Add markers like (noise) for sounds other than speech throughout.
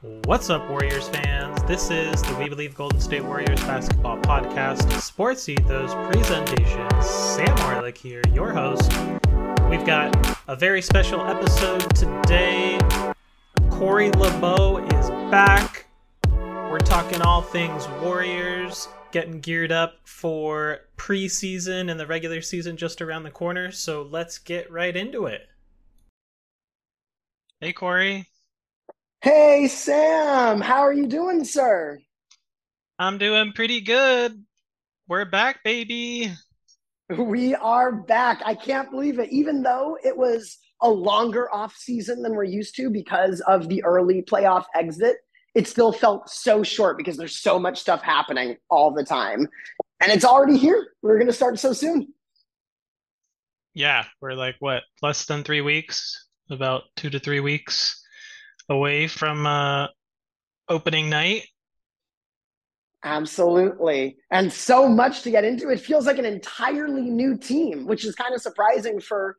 What's up, Warriors fans? This is the We Believe Golden State Warriors basketball podcast, Sports Ethos presentation. Sam Orlik here, your host. We've got a very special episode today. Corey Libow is back. We're talking all things Warriors, getting geared up for preseason and the regular season just around the corner. So let's get right into it. Hey, Corey. Hey, Sam. How are you doing, sir? I'm doing pretty good. We're back, baby. We are back. I can't believe it. Even though it was a longer off season than we're used to because of the early playoff exit, it still felt so short because there's so much stuff happening all the time. And it's already here. We're going to start so soon. Yeah, we're like what, less than 3 weeks, about 2 to 3 weeks away from uh, opening night. Absolutely. And so much to get into. It feels like an entirely new team, which is kind of surprising for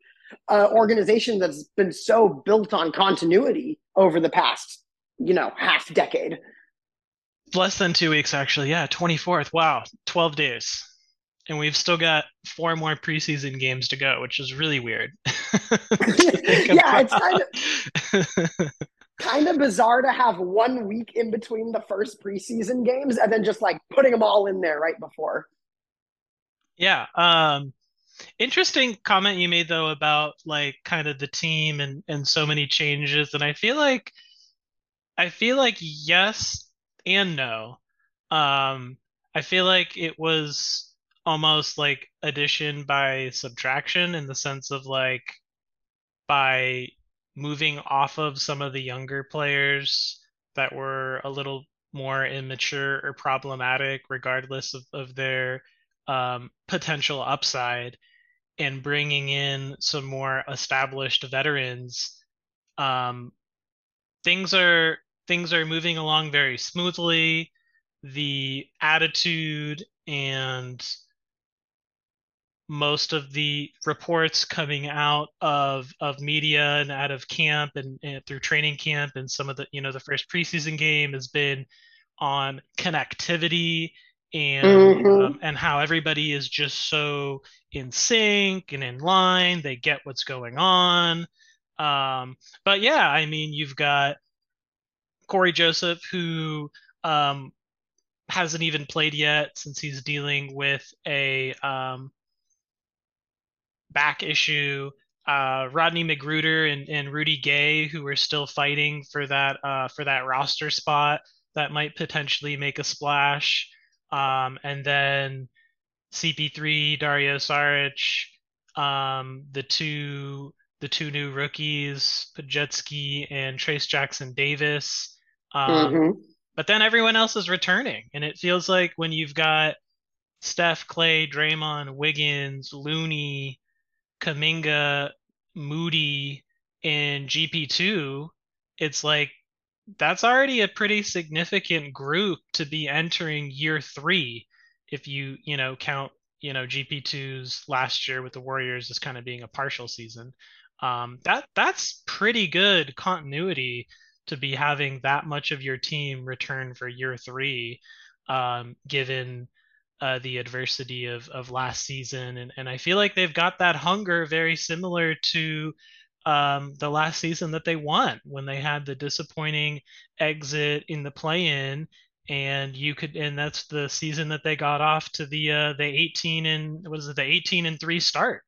an organization that's been so built on continuity over the past, you know, half decade. Less than two weeks, actually. Yeah, 24th. Wow, 12 days. And we've still got four more preseason games to go, which is really weird. (laughs) (laughs) yeah, it's kind of (laughs) kind of bizarre to have one week in between the first preseason games and then just like putting them all in there right before. Yeah. Um interesting comment you made though about like kind of the team and and so many changes and I feel like I feel like yes and no. Um I feel like it was almost like addition by subtraction in the sense of like by moving off of some of the younger players that were a little more immature or problematic, regardless of, of their um, potential upside, and bringing in some more established veterans, um, things are things are moving along very smoothly. The attitude and most of the reports coming out of of media and out of camp and, and, through training camp and some of the you know the first preseason game has been on connectivity and mm-hmm. um, and how everybody is just so in sync and in line they get what's going on um, but yeah i mean you've got corey joseph who um, hasn't even played yet since he's dealing with a um, back issue. Uh, Rodney McGruder and, and Rudy Gay, who are still fighting for that uh, for that roster spot that might potentially make a splash. Um, and then CP3, Dario Saric, um, the two the two new rookies, Podziemski and Trayce Jackson Davis. Um, mm-hmm. But then everyone else is returning, and it feels like when you've got Steph, Clay, Draymond, Wiggins, Looney, Kuminga, Moody, and GP2, it's like that's already a pretty significant group to be entering year three if you, you know, count, you know, GP2's last year with the Warriors as kind of being a partial season. Um, that that's pretty good continuity to be having that much of your team return for year three, um, given uh, the adversity of of last season, and and I feel like they've got that hunger very similar to um, the last season that they won when they had the disappointing exit in the play-in, and you could and that's the season that they got off to the uh, the 18 and was it the 18 and three start.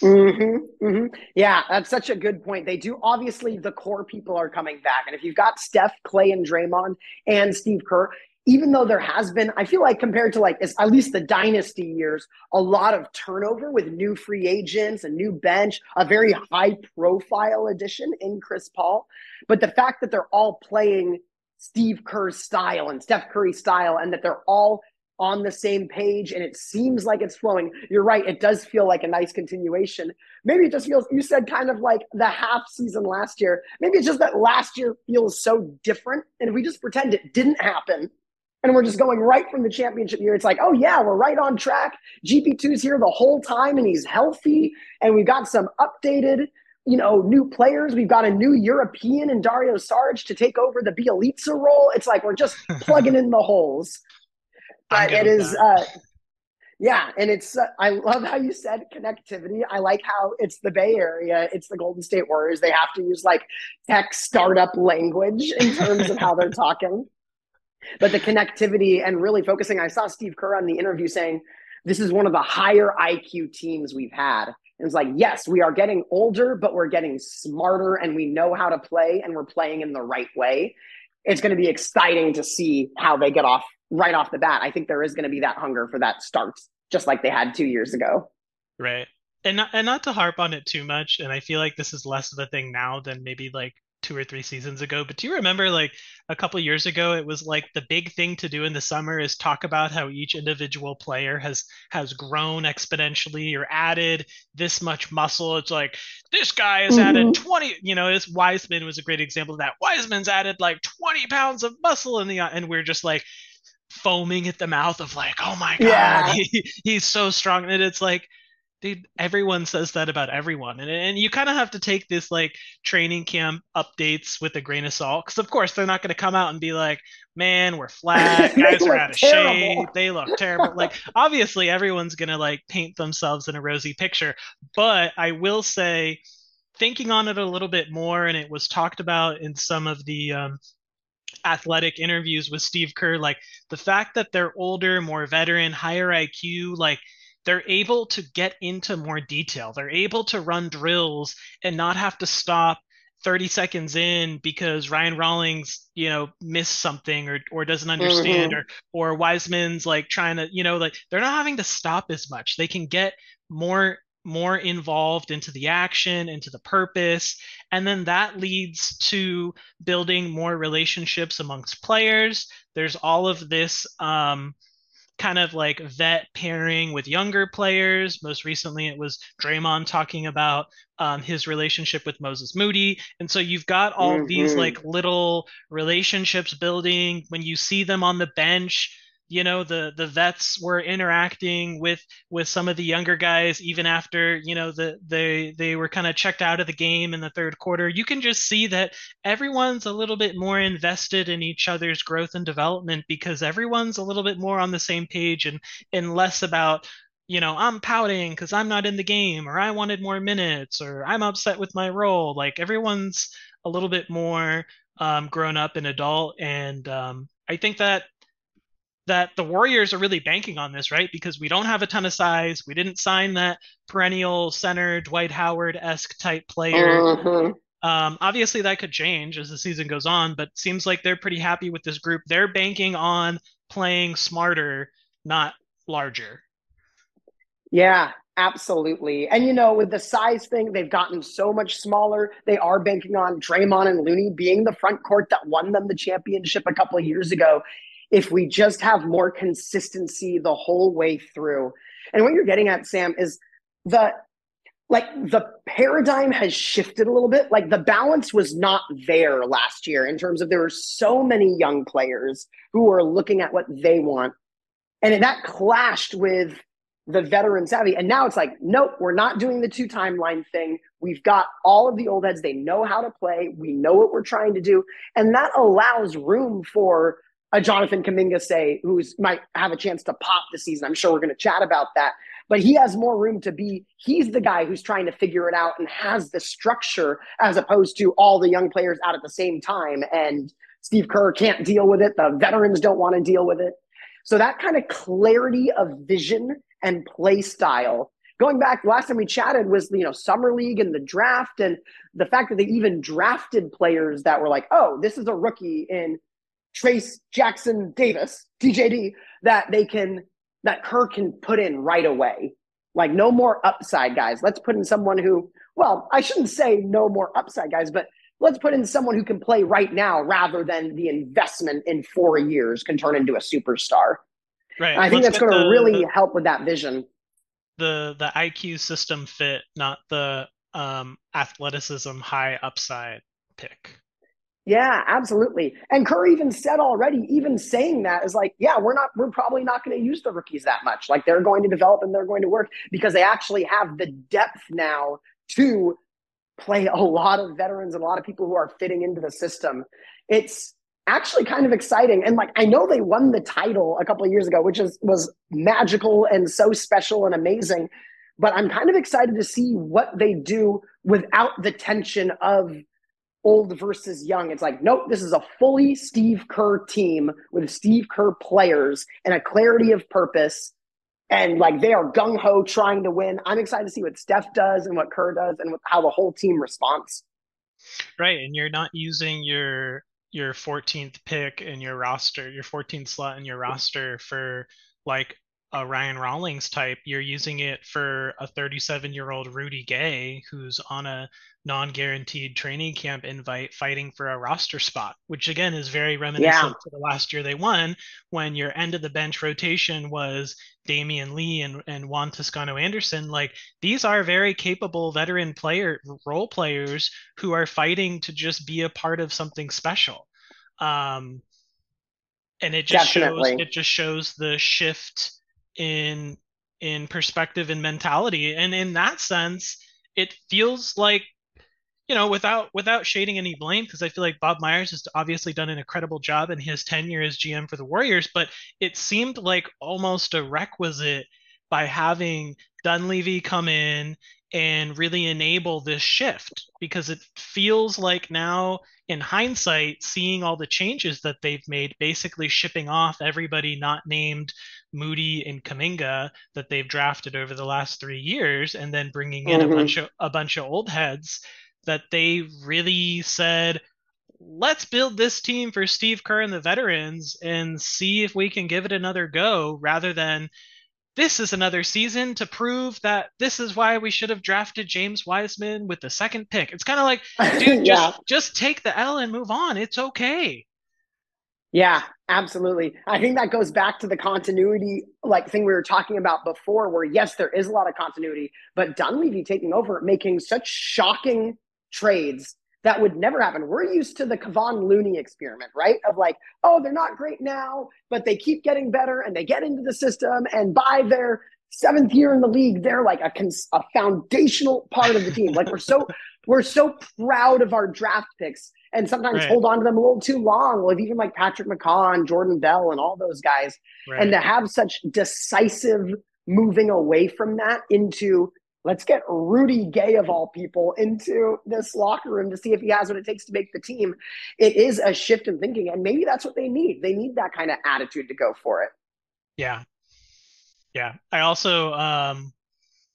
Mm-hmm, mm-hmm. Yeah, that's such a good point. They do obviously the core people are coming back, and if you've got Steph, Clay, and Draymond, and Steve Kerr, even though there has been, I feel like compared to like at least the dynasty years, a lot of turnover with new free agents, a new bench, a very high profile addition in Chris Paul. But the fact that they're all playing Steve Kerr's style and Steph Curry style, and that they're all on the same page and it seems like it's flowing. You're right. It does feel like a nice continuation. Maybe it just feels, you said kind of like the half season last year. Maybe it's just that last year feels so different. And if we just pretend it didn't happen, and we're just going right from the championship year. It's like, oh yeah, we're right on track. GP2's here the whole time and he's healthy. And we've got some updated you know, new players. We've got a new European and Dario Saric to take over the Bjelica role. It's like we're just (laughs) plugging in the holes. But it is, uh, yeah, and it's. Uh, I love how you said connectivity. I like how it's the Bay Area. It's the Golden State Warriors. They have to use like tech startup language in terms of how they're (laughs) talking. But the connectivity and really focusing. I saw Steve Kerr on the interview saying this is one of the higher IQ teams we've had. And it's like, yes, we are getting older, but we're getting smarter and we know how to play and we're playing in the right way. It's going to be exciting to see how they get off right off the bat. I think there is going to be that hunger for that start just like they had two years ago. Right. And not, and not to harp on it too much, and I feel like this is less of a thing now than maybe like two or three seasons ago. But do you remember like a couple years ago it was like the big thing to do in the summer is talk about how each individual player has has grown exponentially or added this much muscle. It's like this guy has mm-hmm. added 20, you know, this Wiseman was a great example of that. Wiseman's added like 20 pounds of muscle in the and we're just like foaming at the mouth of like, oh my god, yeah. (laughs) he, he's so strong. And it's like, dude, everyone says that about everyone, and and you kind of have to take this like training camp updates with a grain of salt, because of course they're not going to come out and be like, man, we're flat, (laughs) guys are out of shape, they look terrible. like obviously everyone's going to like paint themselves in a rosy picture, but I will say. Thinking on it a little bit more, and it was talked about in some of the um, athletic interviews with Steve Kerr, like the fact that they're older, more veteran, higher IQ, like they're able to get into more detail. They're able to run drills and not have to stop 30 seconds in because Ryan Rollins, you know, missed something or or doesn't understand mm-hmm. or or Wiseman's like trying to, you know, like they're not having to stop as much. They can get more more involved into the action, into the purpose. And then that leads to building more relationships amongst players. There's all of this um, kind of like vet pairing with younger players. Most recently, it was Draymond talking about um, his relationship with Moses Moody. And so you've got all mm-hmm. these like little relationships building when you see them on the bench you know the the vets were interacting with with some of the younger guys even after you know the they they were kind of checked out of the game in the third quarter. You can just see that everyone's a little bit more invested in each other's growth and development because everyone's a little bit more on the same page and and less about you know i'm pouting because i'm not in the game or i wanted more minutes or i'm upset with my role. Like everyone's a little bit more um, grown up and adult and um, i think that that the Warriors are really banking on this, right? Because we don't have a ton of size. We didn't sign that perennial center Dwight Howard esque type player. Mm-hmm. Um, obviously, that could change as the season goes on, but seems like they're pretty happy with this group. They're banking on playing smarter, not larger. Yeah, absolutely. And you know, with the size thing, they've gotten so much smaller. They are banking on Draymond and Looney being the front court that won them the championship a couple of years ago if we just have more consistency the whole way through. And what you're getting at, Sam, is the like the paradigm has shifted a little bit. Like the balance was not there last year in terms of there were so many young players who are looking at what they want. And that clashed with the veteran savvy. And now it's like, nope, we're not doing the two timeline thing. We've got all of the old heads. They know how to play. We know what we're trying to do. And that allows room for a Jonathan Kuminga say who's might have a chance to pop this season. I'm sure we're going to chat about that. But he has more room to be, he's the guy who's trying to figure it out and has the structure as opposed to all the young players out at the same time. And Steve Kerr can't deal with it. The veterans don't want to deal with it. So that kind of clarity of vision and play style. Going back, last time we chatted was you know summer league and the draft, and the fact that they even drafted players that were like, oh, this is a rookie in Trayce Jackson Davis, TJD, that they can that Kerr can put in right away. Like no more upside guys. Let's put in someone who, well, I shouldn't say no more upside guys, but let's put in someone who can play right now rather than the investment in four years can turn into a superstar. Right. And I think let's that's going to really help with that vision. The the IQ system fit, not the um, athleticism high upside pick. Yeah, absolutely. And Curry even said already, even saying that is like, yeah, we're not, we're probably not going to use the rookies that much. Like they're going to develop and they're going to work because they actually have the depth now to play a lot of veterans and a lot of people who are fitting into the system. It's actually kind of exciting. And like I know they won the title a couple of years ago, which is was magical and so special and amazing. But I'm kind of excited to see what they do without the tension of old versus young. It's like, nope, this is a fully Steve Kerr team with Steve Kerr players and a clarity of purpose. And like they are gung ho trying to win. I'm excited to see what Steph does and what Kerr does and how the whole team responds. Right. And you're not using your your 14th pick in your roster, your 14th slot in your roster for like a Ryan Rollins type, you're using it for a 37 year old Rudy Gay who's on a non guaranteed training camp invite fighting for a roster spot, which again is very reminiscent yeah. to the last year they won when your end of the bench rotation was Damion Lee and, and Juan Toscano Anderson. Like these are very capable veteran player role players who are fighting to just be a part of something special. Um, and it just Definitely. shows it just shows the shift in in perspective and mentality and in that sense it feels like you know without without shading any blame because i feel like bob myers has obviously done an incredible job in his tenure as gm for the warriors but it seemed like almost a requisite by having dunleavy come in and really enable this shift because it feels like now in hindsight seeing all the changes that they've made basically shipping off everybody not named moody and Kuminga that they've drafted over the last three years and then bringing in mm-hmm. a bunch of a bunch of old heads that they really said let's build this team for Steve Kerr and the veterans and see if we can give it another go rather than this is another season to prove that this is why we should have drafted James Wiseman with the second pick. It's kind of like, (laughs) dude, yeah. just just take the L and move on. It's okay. Yeah, absolutely. I think that goes back to the continuity like thing we were talking about before where yes, there is a lot of continuity, but Dunleavy taking over making such shocking trades that would never happen. We're used to the Kevon Looney experiment, right? Of like, oh, they're not great now, but they keep getting better and they get into the system. And by their seventh year in the league, they're like a, cons- a foundational part of the team. Like we're so (laughs) we're so proud of our draft picks and sometimes right. hold on to them a little too long. With even like Patrick McCaw and Jordan Bell and all those guys, right. and to have such decisive moving away from that into Let's get Rudy Gay of all people into this locker room to see if he has what it takes to make the team. It is a shift in thinking, and maybe that's what they need. They need that kind of attitude to go for it. Yeah. Yeah. I also um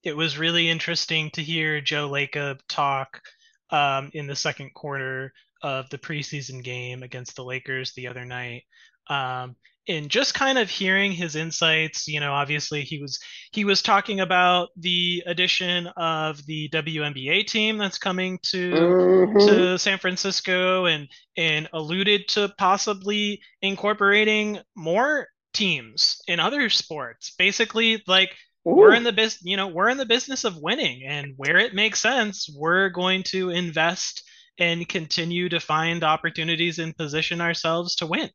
it was really interesting to hear Joe Lacob talk um in the second quarter of the preseason game against the Lakers the other night. Um, in just kind of hearing his insights you know obviously he was he was talking about the addition of the WNBA team that's coming to mm-hmm. to San Francisco and and alluded to possibly incorporating more teams in other sports basically like Ooh. we're in the business you know we're in the business of winning and where it makes sense we're going to invest and continue to find opportunities and position ourselves to win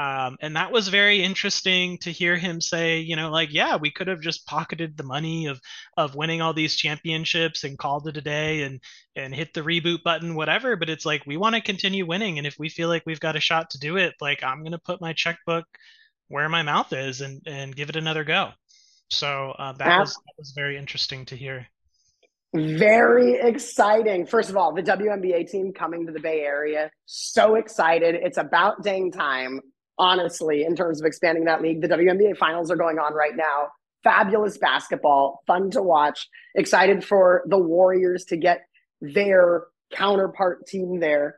um, and that was very interesting to hear him say, you know, like, yeah, we could have just pocketed the money of of winning all these championships and called it a day and and hit the reboot button, whatever. But it's like we want to continue winning, and if we feel like we've got a shot to do it, like I'm gonna put my checkbook where my mouth is and and give it another go. So uh, that was that was very interesting to hear. Very exciting. First of all, the WNBA team coming to the Bay Area. So excited. It's about dang time honestly, in terms of expanding that league. The WNBA finals are going on right now. Fabulous basketball, fun to watch. Excited for the Warriors to get their counterpart team there.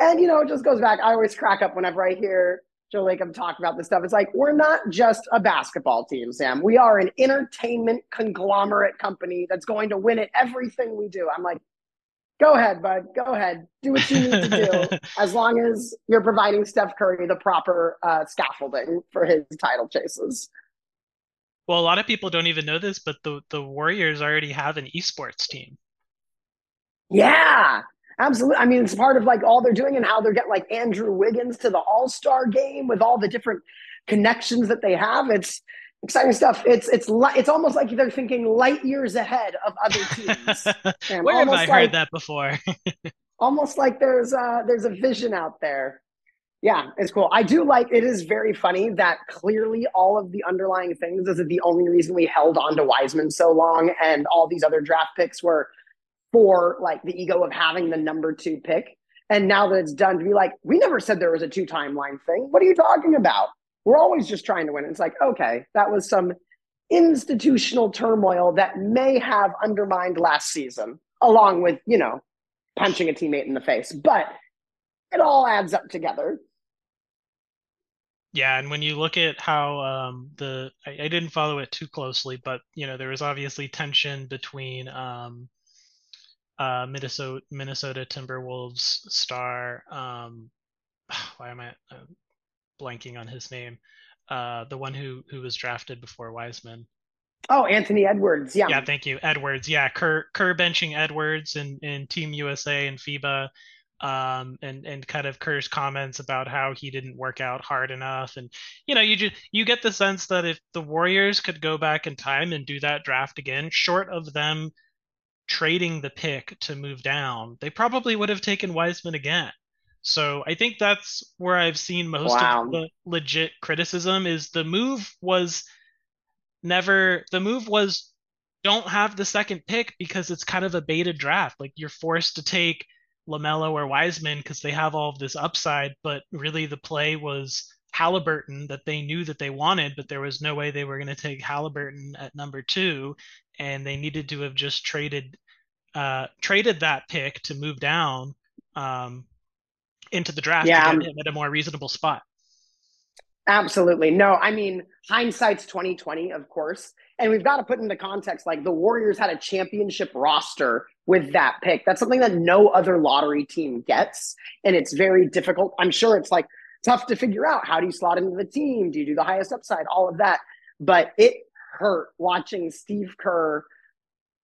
And, you know, it just goes back. I always crack up whenever I hear Joe Lacob talk about this stuff. It's like, we're not just a basketball team, Sam. We are an entertainment conglomerate company that's going to win at everything we do. I'm like, go ahead, bud. Go ahead. Do what you need to do. (laughs) as long as you're providing Steph Curry the proper uh, scaffolding for his title chases. Well, a lot of people don't even know this, but the the Warriors already have an esports team. Yeah, absolutely. I mean, it's part of like all they're doing and how they're getting like Andrew Wiggins to the All Star game with all the different connections that they have. It's exciting stuff. It's it's it's almost like they're thinking light years ahead of other (laughs) teams. Where have I like, heard that before? (laughs) almost like there's a, there's a vision out there. Yeah, it's cool. I do like it is very funny that clearly all of the underlying things is that the only reason we held on to Wiseman so long and all these other draft picks were for like the ego of having the number two pick. And now that it's done, to be like, we never said there was a two timeline thing. What are you talking about? We're always just trying to win. It's like, okay, that was some institutional turmoil that may have undermined last season, along with, you know, punching a teammate in the face. But it all adds up together. Yeah, and when you look at how um, the I, I, didn't follow it too closely, but you know there was obviously tension between um, uh, Minnesota Minnesota Timberwolves star. Um, (sighs) why am I uh, blanking on his name? Uh, the one who who was drafted before Wiseman. Oh, Anthony Edwards. Yeah. Yeah, thank you, Edwards. Yeah, Kerr Kerr benching Edwards in in Team USA and FIBA, um, and and kind of Kerr's comments about how he didn't work out hard enough, and you know, you just you get the sense that if the Warriors could go back in time and do that draft again, short of them trading the pick to move down, they probably would have taken Wiseman again. So I think that's where I've seen most wow. of the legit criticism is the move was never the move was don't have the second pick because it's kind of a beta draft. Like you're forced to take LaMelo or Wiseman because they have all of this upside, but really the play was Halliburton that they knew that they wanted, but there was no way they were going to take Halliburton at number two, and they needed to have just traded uh, traded that pick to move down um, into the draft yeah. to get him at a more reasonable spot. Absolutely. No, I mean, hindsight's 2020, of course. And we've got to put into context like the Warriors had a championship roster with that pick. That's something that no other lottery team gets. And it's very difficult. I'm sure it's like tough to figure out how do you slot into the team? Do you do the highest upside? All of that. But it hurt watching Steve Kerr,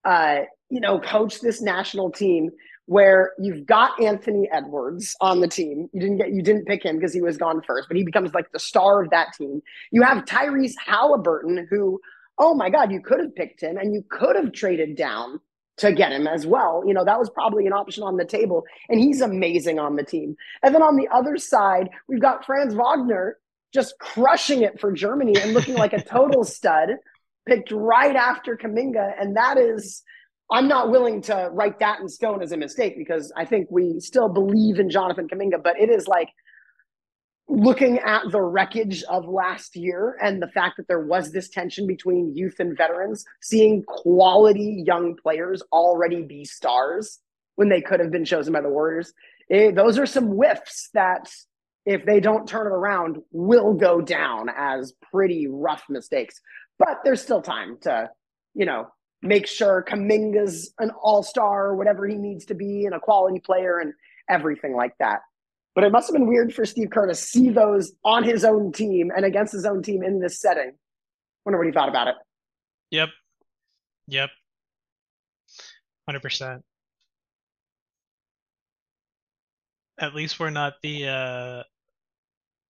uh, you know, coach this national team where you've got Anthony Edwards on the team. You didn't get you didn't pick him because he was gone first, but he becomes like the star of that team. You have Tyrese Halliburton, who, oh my God, you could have picked him and you could have traded down to get him as well. You know, that was probably an option on the table. And he's amazing on the team. And then on the other side, we've got Franz Wagner just crushing it for Germany and looking like a total (laughs) stud, picked right after Kuminga. And that is I'm not willing to write that in stone as a mistake because I think we still believe in Jonathan Kuminga, but it is like looking at the wreckage of last year and the fact that there was this tension between youth and veterans, seeing quality young players already be stars when they could have been chosen by the Warriors. It, eh, those are some whiffs that, if they don't turn it around, will go down as pretty rough mistakes. But there's still time to, you know, make sure Kuminga's an all star or whatever he needs to be and a quality player and everything like that. But it must have been weird for Steve Kerr to see those on his own team and against his own team in this setting. Wonder what he thought about it. Yep. Yep. 100%. At least we're not the uh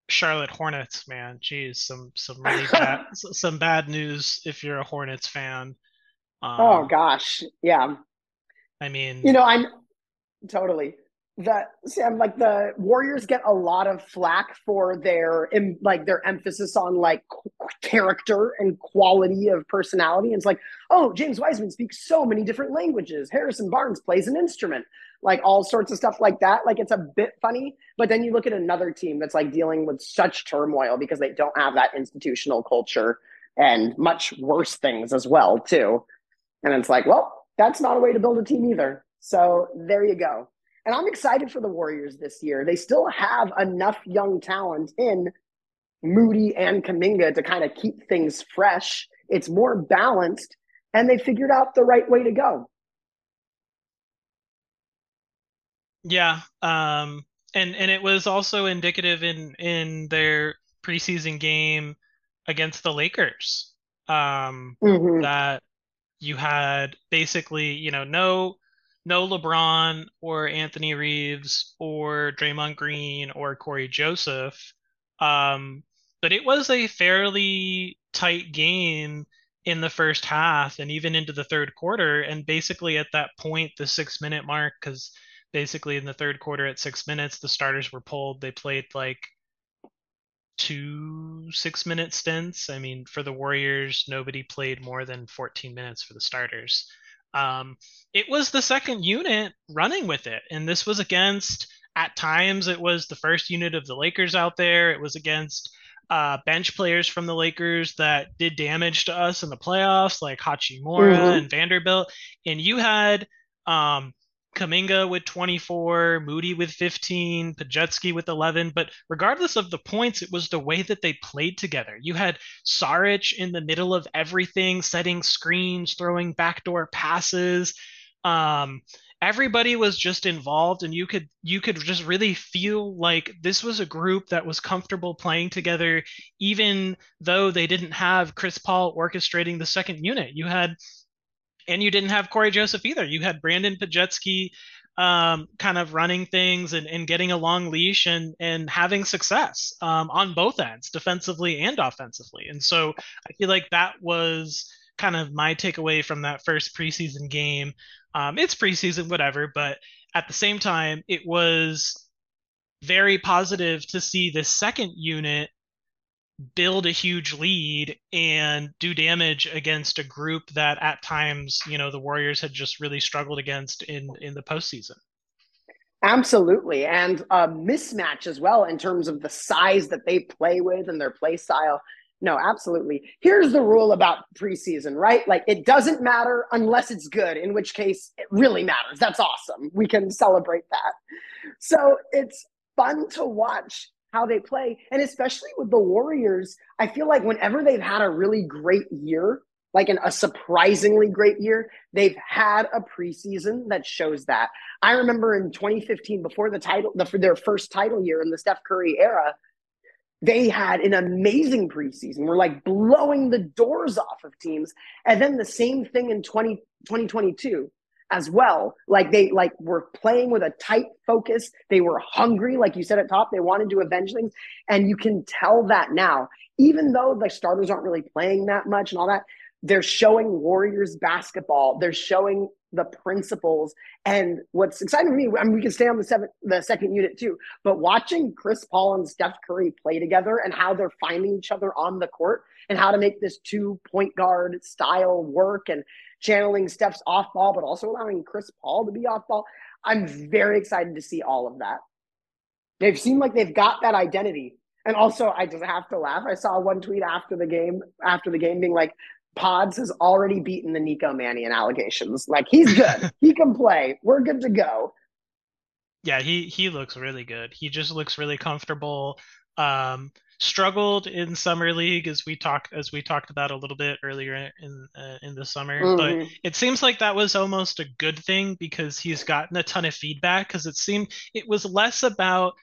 Charlotte Hornets, man. Jeez, some some really bad (laughs) some bad news if you're a Hornets fan. Um, oh gosh, yeah. I mean, you know, I'm totally the Sam. Like the Warriors get a lot of flack for their like their emphasis on like character and quality of personality. And it's like, oh, James Wiseman speaks so many different languages. Harrison Barnes plays an instrument. Like all sorts of stuff like that. Like it's a bit funny, but then you look at another team that's like dealing with such turmoil because they don't have that institutional culture and much worse things as well too and it's like, well, that's not a way to build a team either. So there you go. And I'm excited for the Warriors this year. They still have enough young talent in Moody and Kuminga to kind of keep things fresh. It's more balanced, and they figured out the right way to go. Yeah, um, and and it was also indicative in in their preseason game against the Lakers um, mm-hmm. that you had basically, you know, no no LeBron or Anthony Reeves or Draymond Green or Corey Joseph. Um, but it was a fairly tight game in the first half and even into the third quarter. And basically at that point, the six minute mark, because basically in the third quarter at six minutes, the starters were pulled. They played like two six minute stints. I mean, for the Warriors, nobody played more than 14 minutes for the starters. Um, it was the second unit running with it. And this was against, at times, it was the first unit of the Lakers out there. It was against uh, bench players from the Lakers that did damage to us in the playoffs, like Hachimura mm-hmm. and Vanderbilt. And you had um, Kuminga with 24, Moody with 15, Podziemski with 11. But regardless of the points, it was the way that they played together. You had Saric in the middle of everything, setting screens, throwing backdoor passes. Um, everybody was just involved and you could you could just really feel like this was a group that was comfortable playing together even though they didn't have Chris Paul orchestrating the second unit you had and you didn't have Corey Joseph either. You had Brandon Podziemski um, kind of running things and, and getting a long leash and and having success um, on both ends defensively and offensively. And so I feel like that was kind of my takeaway from that first preseason game. Um, it's preseason, whatever, but at the same time, it was very positive to see the second unit build a huge lead and do damage against a group that at times, you know, the Warriors had just really struggled against in in the postseason. Absolutely. And a mismatch as well in terms of the size that they play with and their play style. No, absolutely. Here's the rule about preseason, right? Like it doesn't matter unless it's good, in which case it really matters. That's awesome. We can celebrate that. So it's fun to watch how they play. And especially with the Warriors, I feel like whenever they've had a really great year, like in a surprisingly great year, they've had a preseason that shows that. I remember in 2015, before the title, the, their first title year in the Steph Curry era, they had an amazing preseason. We're like blowing the doors off of teams. And then the same thing in 20, 2022 as well. Like they like were playing with a tight focus. They were hungry, like you said at top. They wanted to avenge things. And you can tell that now. Even though the starters aren't really playing that much and all that, they're showing Warriors basketball. They're showing the principles. And what's exciting for me, I mean, we can stay on the seven, the second unit too, but watching Chris Paul and Steph Curry play together and how they're finding each other on the court and how to make this two point guard style work and channeling Steph's off ball, but also allowing Chris Paul to be off ball. I'm very excited to see all of that. They've seemed like they've got that identity. And also, I just have to laugh. I saw one tweet after the game, after the game, being like, Pods has already beaten the Nico Mannion allegations. Like he's good. (laughs) he can play. We're good to go. Yeah, he he looks really good. He just looks really comfortable. Um, struggled in summer league as we talked as we talked about a little bit earlier in uh, in the summer mm-hmm. but it seems like that was almost a good thing because he's gotten a ton of feedback because it seemed it was less about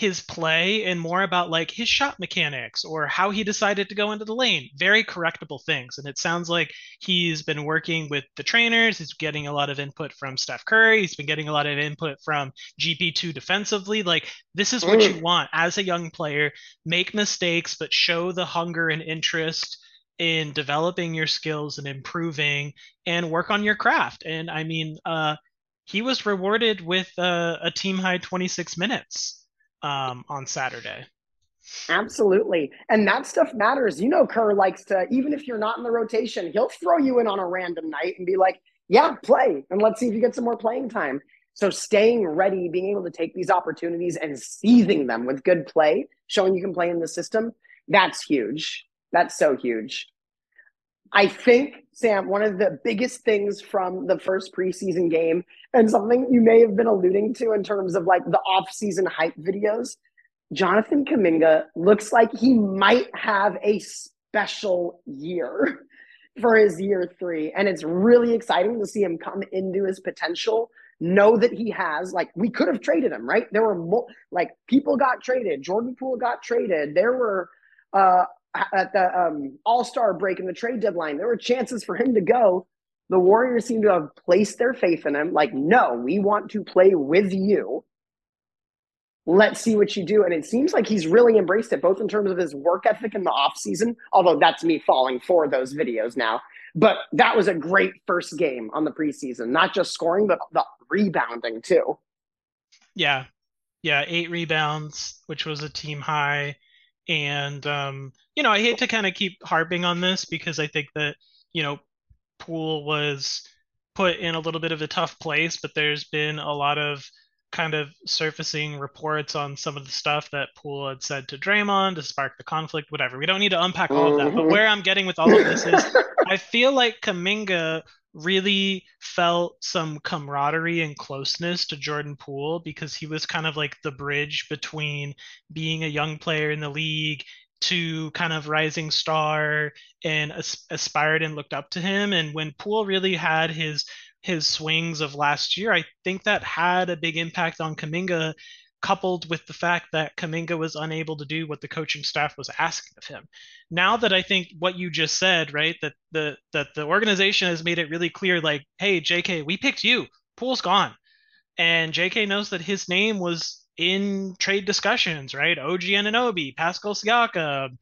his play and more about like his shot mechanics or how he decided to go into the lane. Very correctable things. And it sounds like he's been working with the trainers. He's getting a lot of input from Steph Curry. He's been getting a lot of input from GP2 defensively. Like, this is what mm. you want as a young player. Make mistakes, but show the hunger and interest in developing your skills and improving and work on your craft. And I mean, uh, he was rewarded with uh, a team high 26 minutes um, on Saturday. Absolutely. And that stuff matters. You know, Kerr likes to, even if you're not in the rotation, he'll throw you in on a random night and be like, yeah, play. And let's see if you get some more playing time. So staying ready, being able to take these opportunities and seizing them with good play, showing you can play in the system, that's huge. That's so huge. I think, Sam, one of the biggest things from the first preseason game, and something you may have been alluding to in terms of like the off-season hype videos, Jonathan Kuminga looks like he might have a special year (laughs) for his year three. And it's really exciting to see him come into his potential. Know that he has, like, we could have traded him, right? There were mo- like people got traded. Jordan Poole got traded. There were uh, at the um, All Star break and the trade deadline, there were chances for him to go. The Warriors seem to have placed their faith in him. Like, no, we want to play with you. let's see what you do. And it seems like he's really embraced it, both in terms of his work ethic in the off season, although that's me falling for those videos now. But that was a great first game on the preseason, not just scoring, but the rebounding too. Yeah. Yeah. Eight rebounds, which was a team high. And, um, you know, I hate to kind of keep harping on this because I think that, you know, Poole was put in a little bit of a tough place, but there's been a lot of kind of surfacing reports on some of the stuff that Poole had said to Draymond to spark the conflict, whatever. We don't need to unpack all of that. But mm-hmm. where I'm getting with all of this is I feel like Kuminga really felt some camaraderie and closeness to Jordan Poole because he was kind of like the bridge between being a young player in the league to kind of rising star and aspired and looked up to him. And when Poole really had his his swings of last year, I think that had a big impact on Kuminga, coupled with the fact that Kuminga was unable to do what the coaching staff was asking of him. Now that I think what you just said, right, that the that the organization has made it really clear, like, hey, JK, we picked you. Poole's gone. And JK knows that his name was in trade discussions, right? OG Anunoby, Pascal Siakam,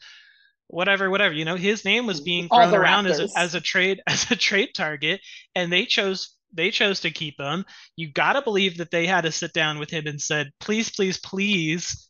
whatever, whatever. You know, his name was being thrown around as a, as a trade (laughs) as a trade target, and they chose they chose to keep him. You got to believe that they had to sit down with him and said, "Please, please, please,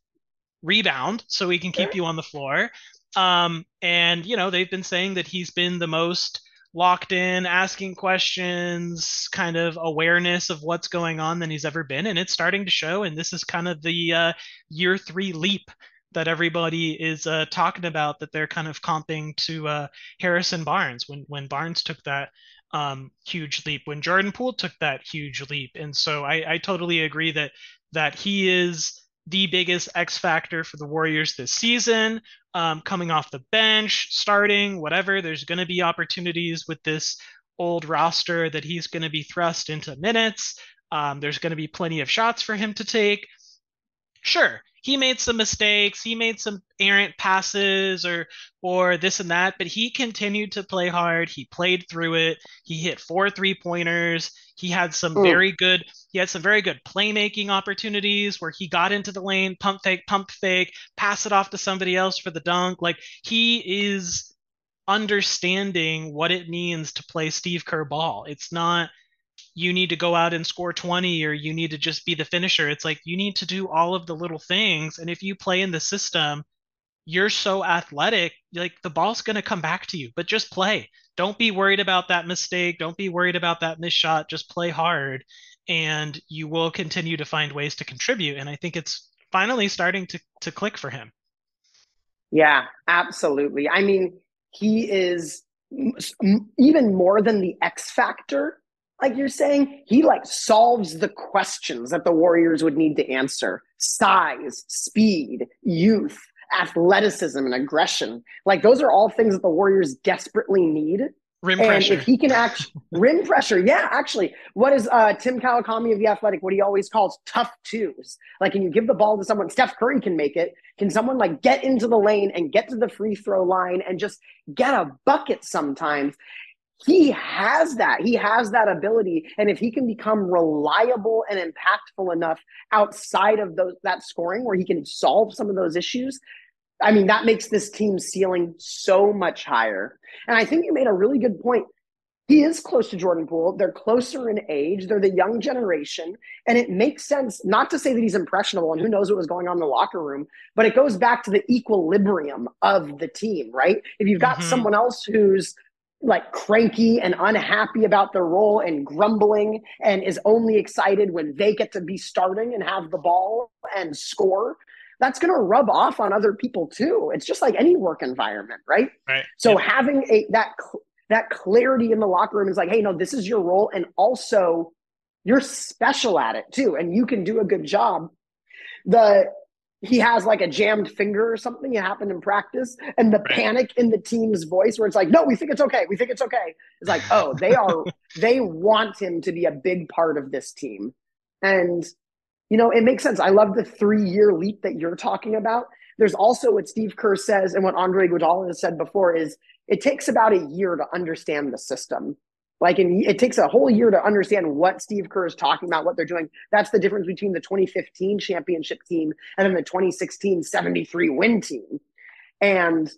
rebound so we can keep you on the floor." Um, and you know, they've been saying that he's been the most locked in, asking questions, kind of awareness of what's going on than he's ever been, and it's starting to show. And this is kind of the uh, year three leap that everybody is uh, talking about that they're kind of comping to uh, Harrison Barnes when when Barnes took that um, huge leap, when Jordan Poole took that huge leap, and so I, I totally agree that that he is the biggest X factor for the Warriors this season. Um, coming off the bench, starting, whatever. There's going to be opportunities with this old roster that he's going to be thrust into minutes. Um, there's going to be plenty of shots for him to take. Sure, he made some mistakes he made some errant passes or or this and that but he continued to play hard. He played through it. He hit four three pointers he had some mm. very good he had some very good playmaking opportunities where he got into the lane pump fake pump fake pass it off to somebody else for the dunk. Like he is understanding what it means to play Steve Kerr ball. It's not you need to go out and score 20 or you need to just be the finisher. It's like you need to do all of the little things. And if you play in the system, you're so athletic, like the ball's going to come back to you, but just play. Don't be worried about that mistake. Don't be worried about that missed shot. Just play hard and you will continue to find ways to contribute. And I think it's finally starting to, to click for him. Yeah, absolutely. I mean, he is even more than the X factor like you're saying, he like solves the questions that the Warriors would need to answer size, speed, youth, athleticism, and aggression. Like those are all things that the Warriors desperately need. Rim and pressure. if he can act (laughs) rim pressure, yeah, actually, what is uh, Tim Kawakami of the Athletic? What he always calls tough twos. Like, can you give the ball to someone? Steph Curry can make it. Can someone like get into the lane and get to the free throw line and just get a bucket sometimes? He has that. He has that ability. And if he can become reliable and impactful enough outside of those that scoring where he can solve some of those issues, I mean, that makes this team ceiling so much higher. And I think you made a really good point. He is close to Jordan Poole. They're closer in age. They're the young generation. And it makes sense not to say that he's impressionable and who knows what was going on in the locker room, but it goes back to the equilibrium of the team, right? If you've got mm-hmm. someone else who's like cranky and unhappy about their role and grumbling and is only excited when they get to be starting and have the ball and score that's going to rub off on other people too. It's just like any work environment right? Right. So yep. having a that that clarity in the locker room is like hey no this is your role and also you're special at it too and you can do a good job. The he has like a jammed finger or something it happened in practice and the right. panic in the team's voice where it's like no we think it's okay we think it's okay. It's like oh they are (laughs) they want him to be a big part of this team. And you know it makes sense. I love the three year leap that you're talking about. There's also what steve kerr says and what andre Iguodala has said before is it takes about a year to understand the system Like, and it takes a whole year to understand what Steve Kerr is talking about, what they're doing. That's the difference between the 2015 championship team and then the 2016 73 win team. And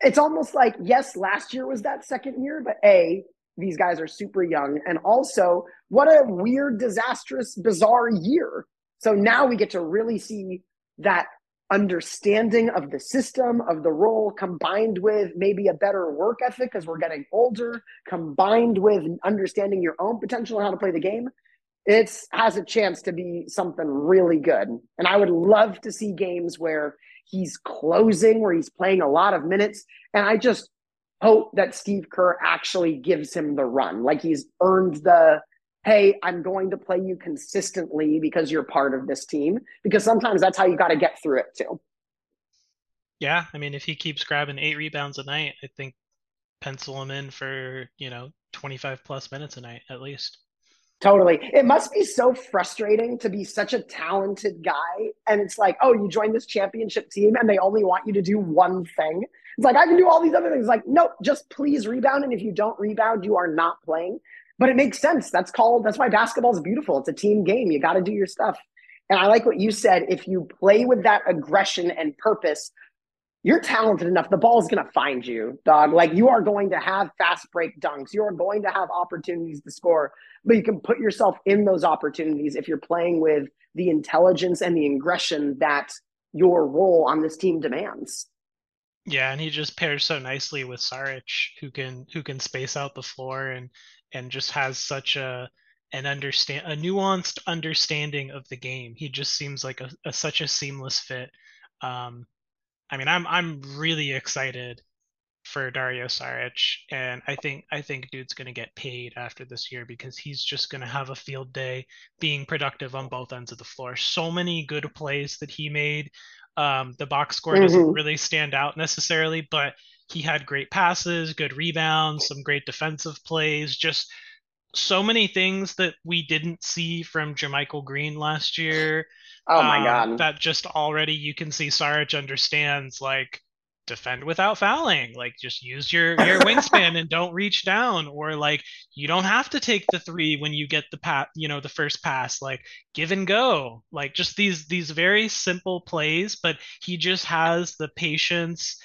it's almost like, yes, last year was that second year, but A, these guys are super young. And also, what a weird, disastrous, bizarre year. So now we get to really see that understanding of the system, of the role, combined with maybe a better work ethic because we're getting older, combined with understanding your own potential and how to play the game. It has a chance to be something really good. And I would love to see games where he's closing, where he's playing a lot of minutes. And I just hope that Steve Kerr actually gives him the run. Like he's earned the, hey, I'm going to play you consistently because you're part of this team. Because sometimes that's how you got to get through it too. Yeah. I mean, if he keeps grabbing eight rebounds a night, I think pencil him in for, you know, 25 plus minutes a night at least. Totally. It must be so frustrating to be such a talented guy. And it's like, oh, you joined this championship team and they only want you to do one thing. It's like, I can do all these other things. Like, no, just please rebound. And if you don't rebound, you are not playing. But it makes sense. That's called, that's why basketball is beautiful. It's a team game. You got to do your stuff. And I like what you said. If you play with that aggression and purpose, you're talented enough. The ball is going to find you, dog. Like you are going to have fast break dunks. You are going to have opportunities to score, but you can put yourself in those opportunities if you're playing with the intelligence and the aggression that your role on this team demands. Yeah, and he just pairs so nicely with Saric, who can who can space out the floor and and just has such a an understand a nuanced understanding of the game. He just seems like a, a such a seamless fit. Um, I mean, I'm I'm really excited for Dario Saric, and I think I think dude's gonna get paid after this year because he's just gonna have a field day, being productive on both ends of the floor. So many good plays that he made. Um, the box score mm-hmm. doesn't really stand out necessarily, but he had great passes, good rebounds, some great defensive plays, just so many things that we didn't see from JaMychal Green last year. Oh my um, god. That just already you can see Saric understands like defend without fouling. Like just use your (laughs) your wingspan and don't reach down or like you don't have to take the 3 when you get the pat, you know, the first pass. Like give and go. Like just these these very simple plays, but he just has the patience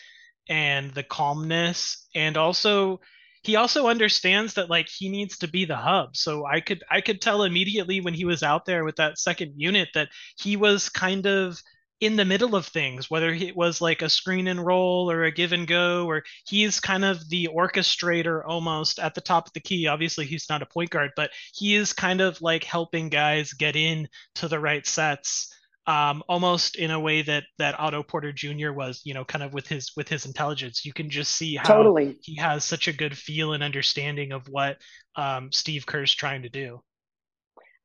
and the calmness and also he also understands that like he needs to be the hub. So i could i could tell immediately when he was out there with that second unit that he was kind of in the middle of things whether it was like a screen and roll or a give and go or he's kind of the orchestrator almost at the top of the key. Obviously he's not a point guard but he is kind of like helping guys get in to the right sets um, almost in a way that that Otto Porter Jr. was, you know, kind of with his with his intelligence. You can just see how totally. he has such a good feel and understanding of what um, Steve Kerr's trying to do.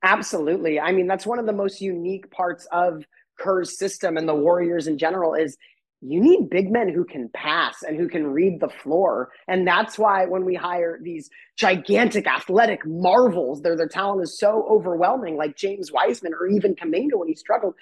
Absolutely. I mean, that's one of the most unique parts of Kerr's system and the Warriors in general is you need big men who can pass and who can read the floor. And that's why when we hire these gigantic athletic marvels, their their talent is so overwhelming, like James Wiseman or even Kuminga when he struggled.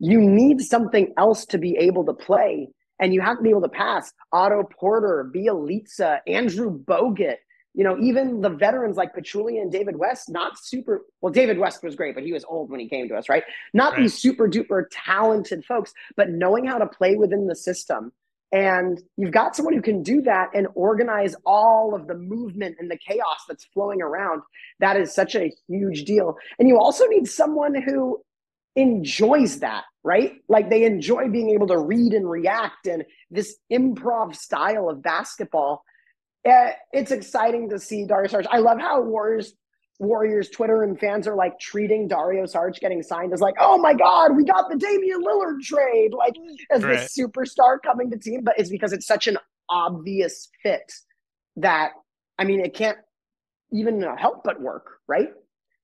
You need something else to be able to play. And you have to be able to pass. Otto Porter, Bjelica, Andrew Bogut, you know, even the veterans like Pachulia and David West, not super well, David West was great, but he was old when he came to us, right? Not right. these super duper talented folks, but knowing how to play within the system. And you've got someone who can do that and organize all of the movement and the chaos that's flowing around. That is such a huge deal. And you also need someone who enjoys that, right? Like they enjoy being able to read and react and this improv style of basketball Eh, it's exciting to see Dario Saric. I love how Warriors Warriors Twitter and fans are like treating Dario Saric getting signed as like, oh my God, we got the Damian Lillard trade, like as right. this superstar coming to team. But it's because it's such an obvious fit that I mean it can't even uh, help but work, right?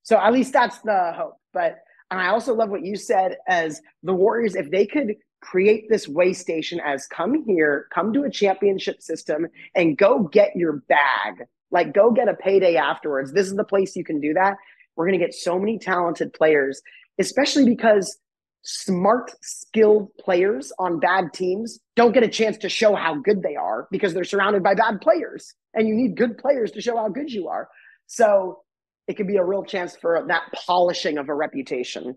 So at least that's the hope. But and I also love what you said as the Warriors, if they could create this way station as come here, come to a championship system and go get your bag. Like go get a payday afterwards. This is the place you can do that. We're going to get so many talented players, especially because smart, skilled players on bad teams don't get a chance to show how good they are because they're surrounded by bad players. And you need good players to show how good you are. So it could be a real chance for that polishing of a reputation.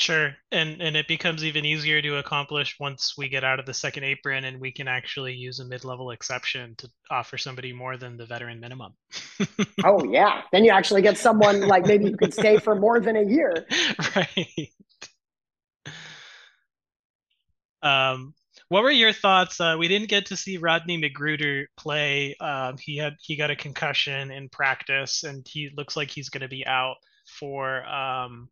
Sure. And and it becomes even easier to accomplish once we get out of the second apron and we can actually use a mid-level exception to offer somebody more than the veteran minimum. (laughs) oh yeah. Then you actually get someone like maybe you could stay for more than a year. (laughs) Right. Um what were your thoughts? Uh, we didn't get to see Rodney McGruder play. Um, he had he got a concussion in practice, and he looks like he's going to be out for um,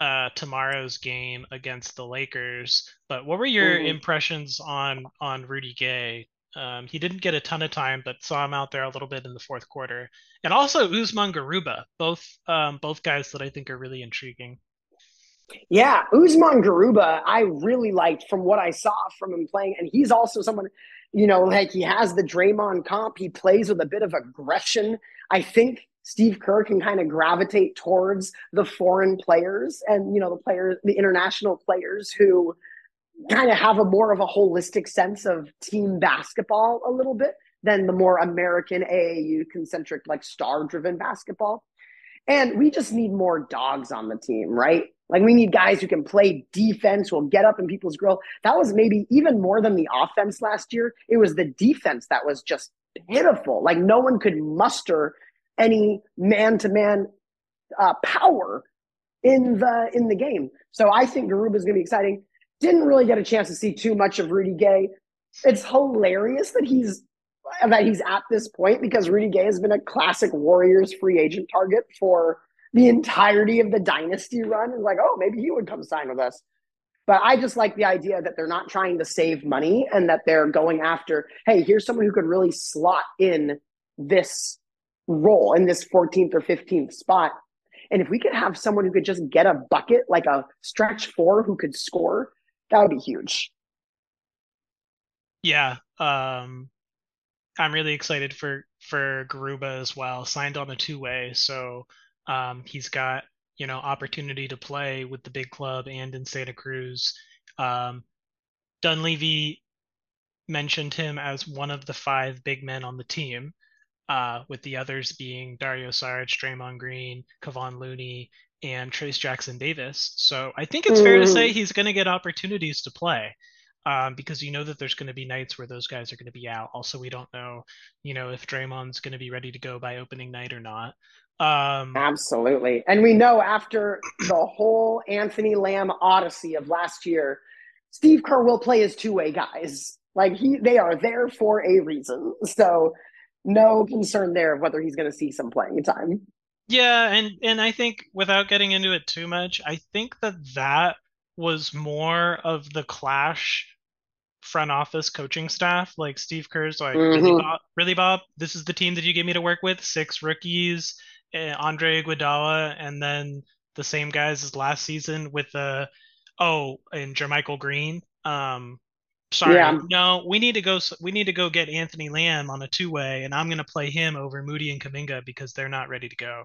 uh, tomorrow's game against the Lakers. But what were your mm-hmm. impressions on on Rudy Gay? Um, he didn't get a ton of time, but saw him out there a little bit in the fourth quarter, and also Usman Garuba, both um, both guys that I think are really intriguing. Yeah, Usman Garuba, I really liked from what I saw from him playing, and he's also someone, you know, like he has the Draymond comp. He plays with a bit of aggression. I think Steve Kerr can kind of gravitate towards the foreign players and you know the players, the international players who kind of have a more of a holistic sense of team basketball a little bit than the more American AAU concentric like star driven basketball. And we just need more dogs on the team, right? Like we need guys who can play defense, will get up in people's grill. That was maybe even more than the offense last year. It was the defense that was just pitiful. Like no one could muster any man to man power in the in the game. So I think Garuba is going to be exciting. Didn't really get a chance to see too much of Rudy Gay. It's hilarious that he's that he's at this point because Rudy Gay has been a classic Warriors free agent target for the entirety of the dynasty run. And like, oh, maybe he would come sign with us. But I just like the idea that they're not trying to save money and that they're going after, hey, here's someone who could really slot in this role in this 14th or 15th spot. And if we could have someone who could just get a bucket, like a stretch four who could score, that would be huge. Yeah. Um, I'm really excited for, for Garuba as well. Signed on a two way. So um, he's got, you know, opportunity to play with the big club and in Santa Cruz. Um, Dunleavy mentioned him as one of the five big men on the team uh, with the others being Dario Saric, Draymond Green, Kevon Looney, and Trayce Jackson Davis. So I think it's mm. fair to say mm. he's going to get opportunities to play. Um, because you know that there's going to be nights where those guys are going to be out. Also, we don't know, you know, if Draymond's going to be ready to go by opening night or not. Um, Absolutely, and we know after the whole Anthony Lamb odyssey of last year, Steve Kerr will play his two way guys. Like he, they are there for a reason. So no concern there of whether he's going to see some playing time. Yeah, and and I think without getting into it too much, I think that that was more of the clash front office coaching staff. Like Steve Kerr's like, mm-hmm. really, Bob, really, Bob, this is the team that you gave me to work with. Six rookies, uh, Andre Iguodala, and then the same guys as last season with the uh, oh, and JaMychal Green. Um, sorry, yeah. no, we need to go. We need to go get Anthony Lamb on a two way, and I'm going to play him over Moody and Kuminga because they're not ready to go.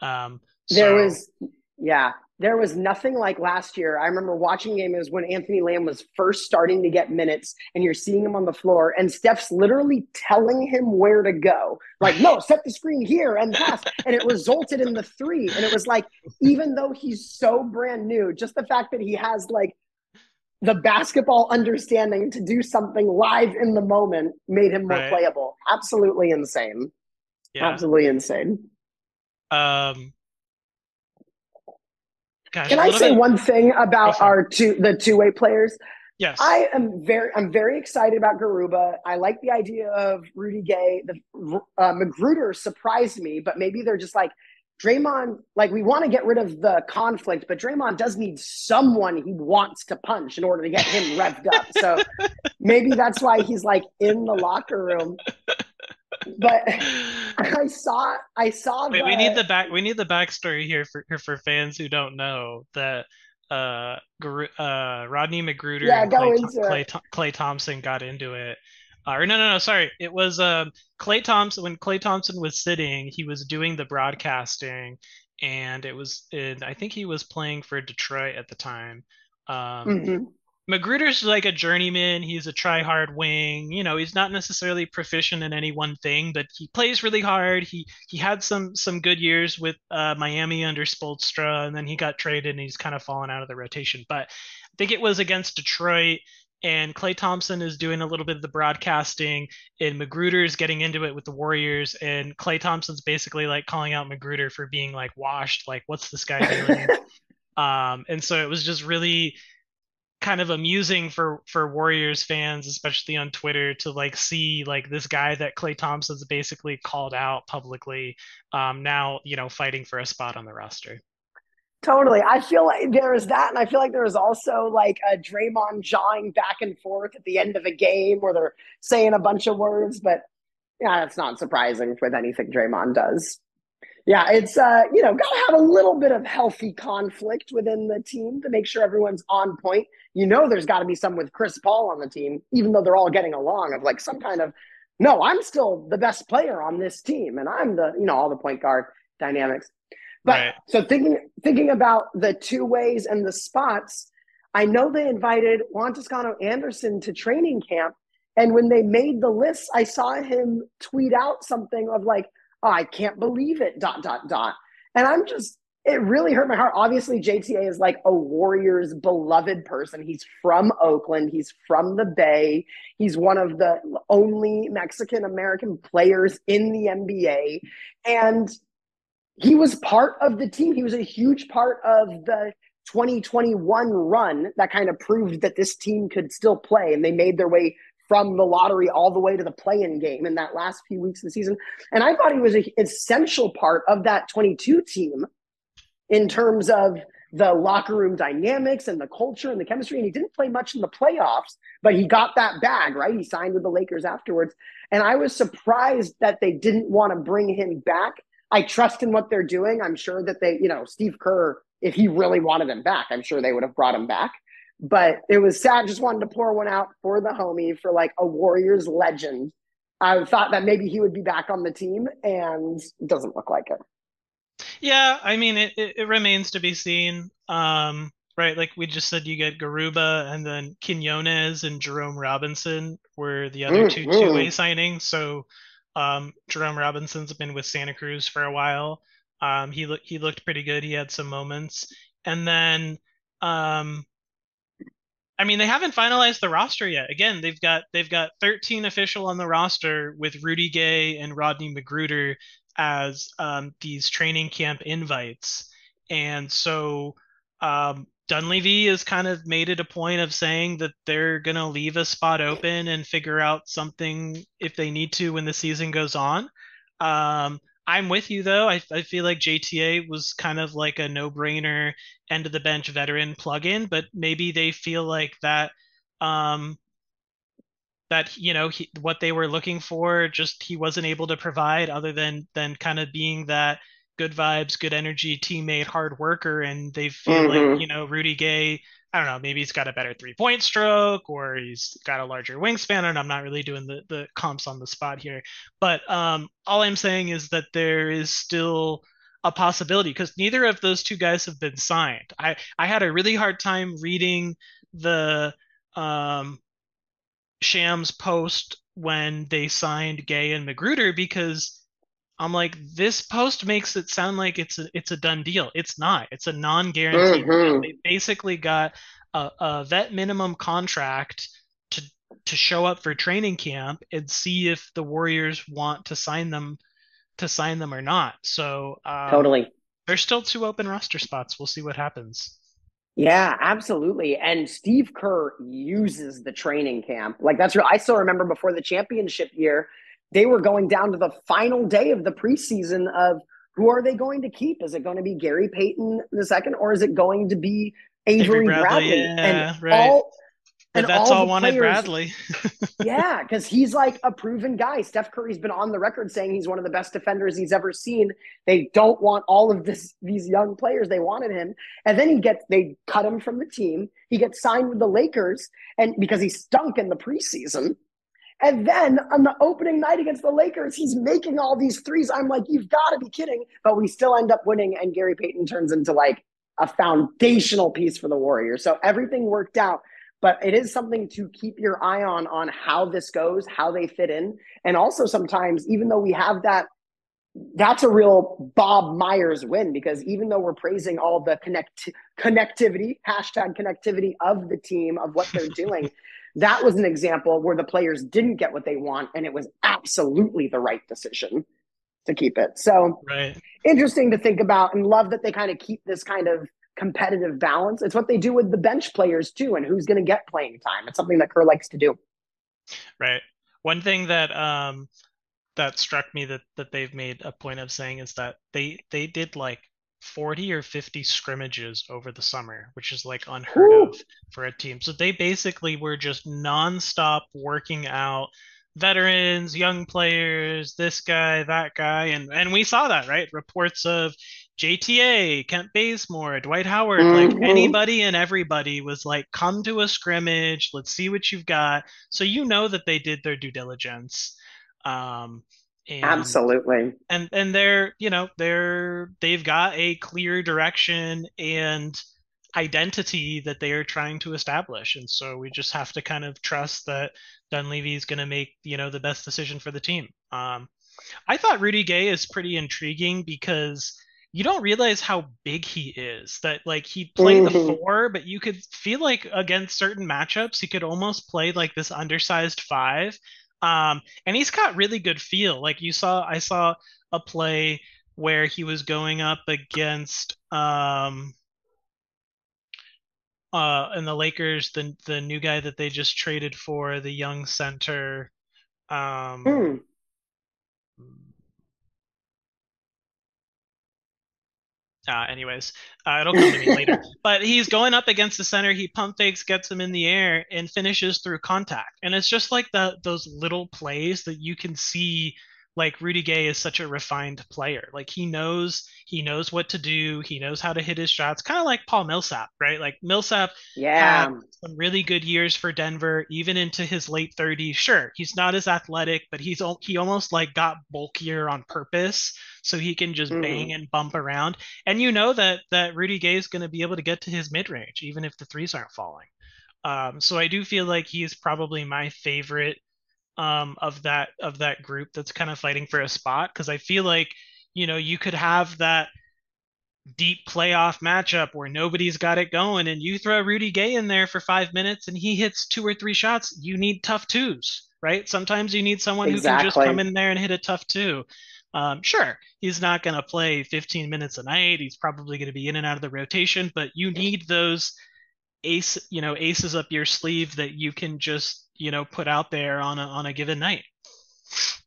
Um, so... There was, yeah, there was nothing like last year. I remember watching game. It was when Anthony Lamb was first starting to get minutes, and you're seeing him on the floor, and Steph's literally telling him where to go. Like, no, set the screen here and pass. And it resulted in the three. And it was like, even though he's so brand new, just the fact that he has like the basketball understanding to do something live in the moment made him more right. playable. Absolutely insane. Yeah. Absolutely insane. Um, gosh, Can I say bit... one thing about our two the two way players? Yes. I am very I'm very excited about Garuba. I like the idea of Rudy Gay. The uh, McGruder surprised me, but maybe they're just like Draymond, like we want to get rid of the conflict, but Draymond does need someone he wants to punch in order to get him revved up. So (laughs) maybe that's why he's like in the locker room. But (laughs) I saw, I saw. Wait, the, we need the back. We need the backstory here for for fans who don't know that uh, uh Rodney McGruder yeah, and Klay, Klay, Klay Thompson got into it uh, or no, no, no, sorry. It was uh, Klay Thompson. When Klay Thompson was sitting, he was doing the broadcasting, and it was in, I think he was playing for Detroit at the time. Um, Mhm. McGruder's like a journeyman. He's a try-hard wing. You know, he's not necessarily proficient in any one thing, but he plays really hard. He he had some some good years with uh, Miami under Spoelstra, and then he got traded and he's kind of fallen out of the rotation. But I think it was against Detroit, and Klay Thompson is doing a little bit of the broadcasting, and McGruder's getting into it with the Warriors, and Klay Thompson's basically like calling out McGruder for being like washed, like what's this guy doing? (laughs) um, and so it was just really kind of amusing for for Warriors fans, especially on Twitter, to like see like this guy that Klay Thompson's basically called out publicly, um, now you know fighting for a spot on the roster. Totally. I feel like there is that, and I feel like there is also like a Draymond jawing back and forth at the end of a game where they're saying a bunch of words, but yeah, that's not surprising with anything Draymond does. Yeah, it's uh, you know, gotta have a little bit of healthy conflict within the team to make sure everyone's on point. You know, there's got to be some with Chris Paul on the team, even though they're all getting along. Of like some kind of, no, I'm still the best player on this team, and I'm the you know all the point guard dynamics. But right. so thinking thinking about the two ways and the spots, I know they invited Juan Toscano Anderson to training camp, and when they made the list, I saw him tweet out something of like oh, I can't believe it, dot, dot, dot. And I'm just, it really hurt my heart. Obviously, JTA is like a Warriors beloved person. He's from Oakland, he's from the Bay, he's one of the only Mexican American players in the NBA. And he was part of the team. He was a huge part of the 2021 run that kind of proved that this team could still play and they made their way from the lottery all the way to the play-in game in that last few weeks of the season. And I thought he was an essential part of that 22 team in terms of the locker room dynamics and the culture and the chemistry. And he didn't play much in the playoffs, but he got that bag, right? He signed with the Lakers afterwards. And I was surprised that they didn't want to bring him back. I trust in what they're doing. I'm sure that they, you know, Steve Kerr, if he really wanted him back, I'm sure they would have brought him back. But it was sad. Just wanted to pour one out for the homie for like a Warriors legend. I thought that maybe he would be back on the team, and doesn't look like it. Yeah, I mean, it, it, it remains to be seen. Um, right, like we just said, you get Garuba, and then Quinones and Jerome Robinson were the other mm-hmm. two two way signings. So um, Jerome Robinson's been with Santa Cruz for a while. Um, he looked he looked pretty good. He had some moments, and then um, I mean, they haven't finalized the roster yet. Again, they've got they've got 13 official on the roster with Rudy Gay and Rodney McGruder as um, these training camp invites, and so um, Dunleavy has kind of made it a point of saying that they're going to leave a spot open and figure out something if they need to when the season goes on. Um, I'm with you though. I, I feel like JTA was kind of like a no brainer end of the bench veteran plug-in, but maybe they feel like that um, that you know he, what they were looking for just he wasn't able to provide other than than kind of being that good vibes, good energy teammate, hard worker, and they feel mm-hmm. like you know Rudy Gay I don't know, maybe he's got a better three point stroke or he's got a larger wingspan. And I'm not really doing the, the comps on the spot here. But um, all I'm saying is that there is still a possibility because neither of those two guys have been signed. I, I had a really hard time reading the um, Shams post when they signed Gay and McGruder because I'm like, this post makes it sound like it's a it's a done deal. It's not. It's a non-guaranteed mm-hmm. They basically got a, a vet minimum contract to to show up for training camp and see if the Warriors want to sign them to sign them or not. So um, totally, there's still two open roster spots. We'll see what happens. Yeah, absolutely. And Steve Kerr uses the training camp. Like that's real. I still remember before the championship year, they were going down to the final day of the preseason of who are they going to keep? Is it going to be Gary Payton the second, or is it going to be Avery, Bradley? Bradley? Yeah, and right. all and that's all, all wanted players, Bradley. (laughs) yeah, because he's like a proven guy. Steph Curry's been on the record saying he's one of the best defenders he's ever seen. They don't want all of this these young players. They wanted him, and then he gets they cut him from the team. He gets signed with the Lakers, and because he stunk in the preseason, And then on the opening night against the Lakers, he's making all these threes. I'm like, you've got to be kidding. But we still end up winning, and Gary Payton turns into like a foundational piece for the Warriors. So everything worked out. But it is something to keep your eye on on how this goes, how they fit in. And also sometimes, even though we have that that's a real Bob Myers win because even though we're praising all the connect connectivity, hashtag connectivity of the team of what they're (laughs) doing, that was an example where the players didn't get what they want, and it was absolutely the right decision to keep it. So right. interesting to think about and love that they kind of keep this kind of competitive balance. It's what they do with the bench players too, and who's going to get playing time. It's something that Kerr likes to do. Right. One thing that um that struck me that that they've made a point of saying is that they they did like 40 or 50 scrimmages over the summer, which is like unheard Ooh. of for a team. So they basically were just nonstop working out veterans, young players, this guy, that guy, and and we saw that, right? Reports of JTA, Kent Bazemore, Dwight Howard, mm-hmm. like anybody and everybody was like, come to a scrimmage, let's see what you've got. So you know that they did their due diligence. Um, and, Absolutely. And and they're you know they're they've got a clear direction and identity that they are trying to establish, and so we just have to kind of trust that Dunleavy is going to make you know the best decision for the team. Um, I thought Rudy Gay is pretty intriguing because you don't realize how big he is. That like he played mm-hmm. the four, but you could feel like against certain matchups he could almost play like this undersized five um, and he's got really good feel. Like you saw, I saw a play where he was going up against um, uh, and the Lakers, the the new guy that they just traded for, the young center. Um, mm. Uh, anyways, uh, it'll come to me later. (laughs) But he's going up against the center. He pump fakes, gets him in the air, and finishes through contact. And it's just like the those little plays that you can see like Rudy Gay is such a refined player. Like he knows he knows what to do. He knows how to hit his shots. Kind of like Paul Millsap, right? Like Millsap yeah. had some really good years for Denver, even into his late 30s. Sure, he's not as athletic, but he's he almost like got bulkier on purpose so he can just mm. bang and bump around. And you know that that Rudy Gay is going to be able to get to his mid range even if the threes aren't falling. Um, so I do feel like he is probably my favorite um, of that of that group that's kind of fighting for a spot because I feel like you know you could have that deep playoff matchup where nobody's got it going and you throw Rudy Gay in there for 5 minutes and he hits two or three shots you need tough twos right sometimes you need someone exactly. who can just come in there and hit a tough two um, sure he's not going to play 15 minutes a night he's probably going to be in and out of the rotation but you need those ace you know aces up your sleeve that you can just you know put out there on a on a given night.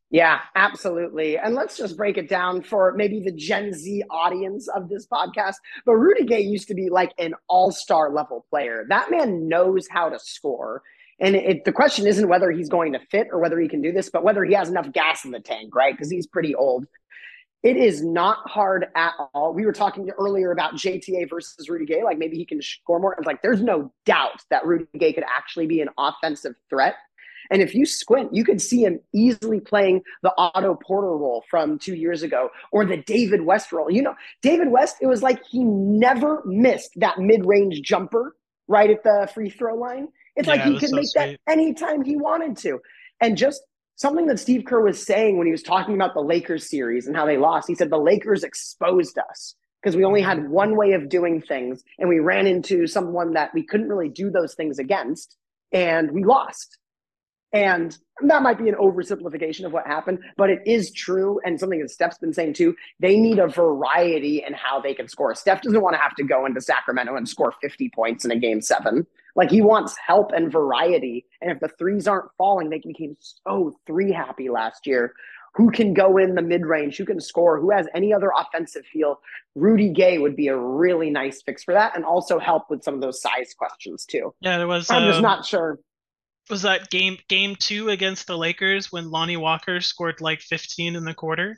Yeah, absolutely. And let's just break it down for maybe the Gen Z audience of this podcast. But Rudy Gay used to be like an all star level player. That man knows how to score. And it, the question isn't whether he's going to fit or whether he can do this, but whether he has enough gas in the tank, right? Because he's pretty old. It is not hard at all. We were talking earlier about JTA versus Rudy Gay. Like maybe he can score more. It's like there's no doubt that Rudy Gay could actually be an offensive threat. And if you squint, you could see him easily playing the Otto Porter role from two years ago or the David West role. You know, David West, it was like he never missed that mid range jumper right at the free throw line. It's yeah, like he could so make sweet. that anytime he wanted to. And just something that Steve Kerr was saying when he was talking about the Lakers series and how they lost. He said the Lakers exposed us because we only had one way of doing things and we ran into someone that we couldn't really do those things against and we lost. And that might be an oversimplification of what happened, but it is true. And something that Steph's been saying too, they need a variety in how they can score. Steph doesn't want to have to go into Sacramento and score 50 points in a game seven. Like he wants help and variety. And if the threes aren't falling, they became so three happy last year. Who can go in the mid range? Who can score? Who has any other offensive feel? Rudy Gay would be a really nice fix for that, and also help with some of those size questions too. Yeah, there was. I'm um, just not sure. Was that game game two against the Lakers when Lonnie Walker scored like 15 in the quarter?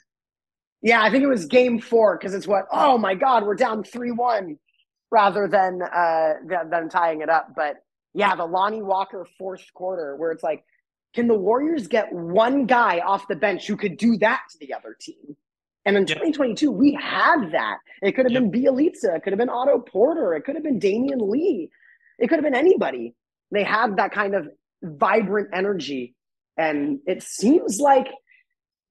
Yeah, I think it was game four because it's what. Oh my God, we're down three one rather than uh than, than tying it up. But yeah, the Lonnie Walker fourth quarter where it's like can the Warriors get one guy off the bench who could do that to the other team? And in yep. 2022, we had that. It could have yep. been Bjelica, it could have been Otto Porter, it could have been Damion Lee, it could have been anybody. They had that kind of vibrant energy. And it seems like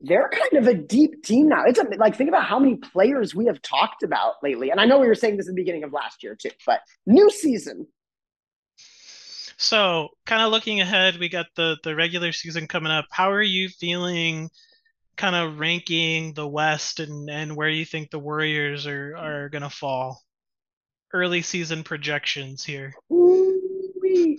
they're kind of a deep team now. It's a, like think about how many players we have talked about lately. And I know we were saying this at the beginning of last year too, but new season. So, kind of looking ahead, we got the the regular season coming up. How are you feeling? Kind of ranking the West and and where you think the Warriors are are gonna fall. Early season projections here. Ooh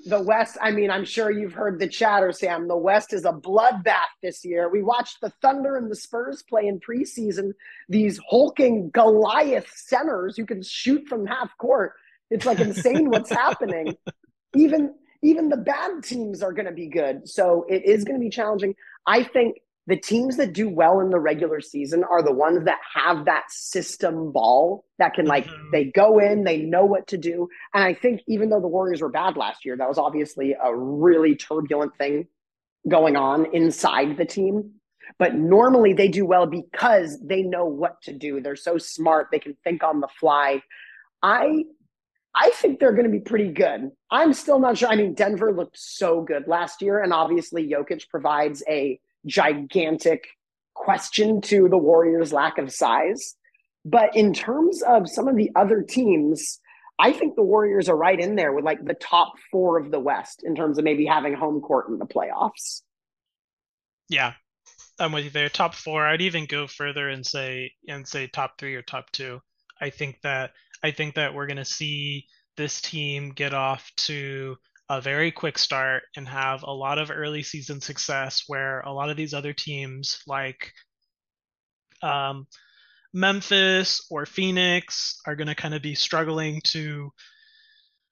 the West, I mean, I'm sure you've heard the chatter, Sam. The West is a bloodbath this year. We watched the Thunder and the Spurs play in preseason, these hulking Goliath centers who can shoot from half court. It's like insane what's happening. (laughs) Even even the bad teams are going to be good. So it is going to be challenging. I think the teams that do well in the regular season are the ones that have that system ball that can like mm-hmm. they go in they know what to do and i think even though the warriors were bad last year that was obviously a really turbulent thing going on inside the team but normally they do well because they know what to do they're so smart they can think on the fly i I think they're going to be pretty good. I'm still not sure. I mean, Denver looked so good last year, and obviously Jokic provides a gigantic question to the Warriors' lack of size. But in terms of some of the other teams, I think the Warriors are right in there with like the top four of the West in terms of maybe having home court in the playoffs. Yeah, I'm with you there. Top four. I'd even go further and say and say top three or top two. I think that I think that we're going to see this team get off to a very quick start and have a lot of early season success where a lot of these other teams like um, Memphis or Phoenix are going to kind of be struggling to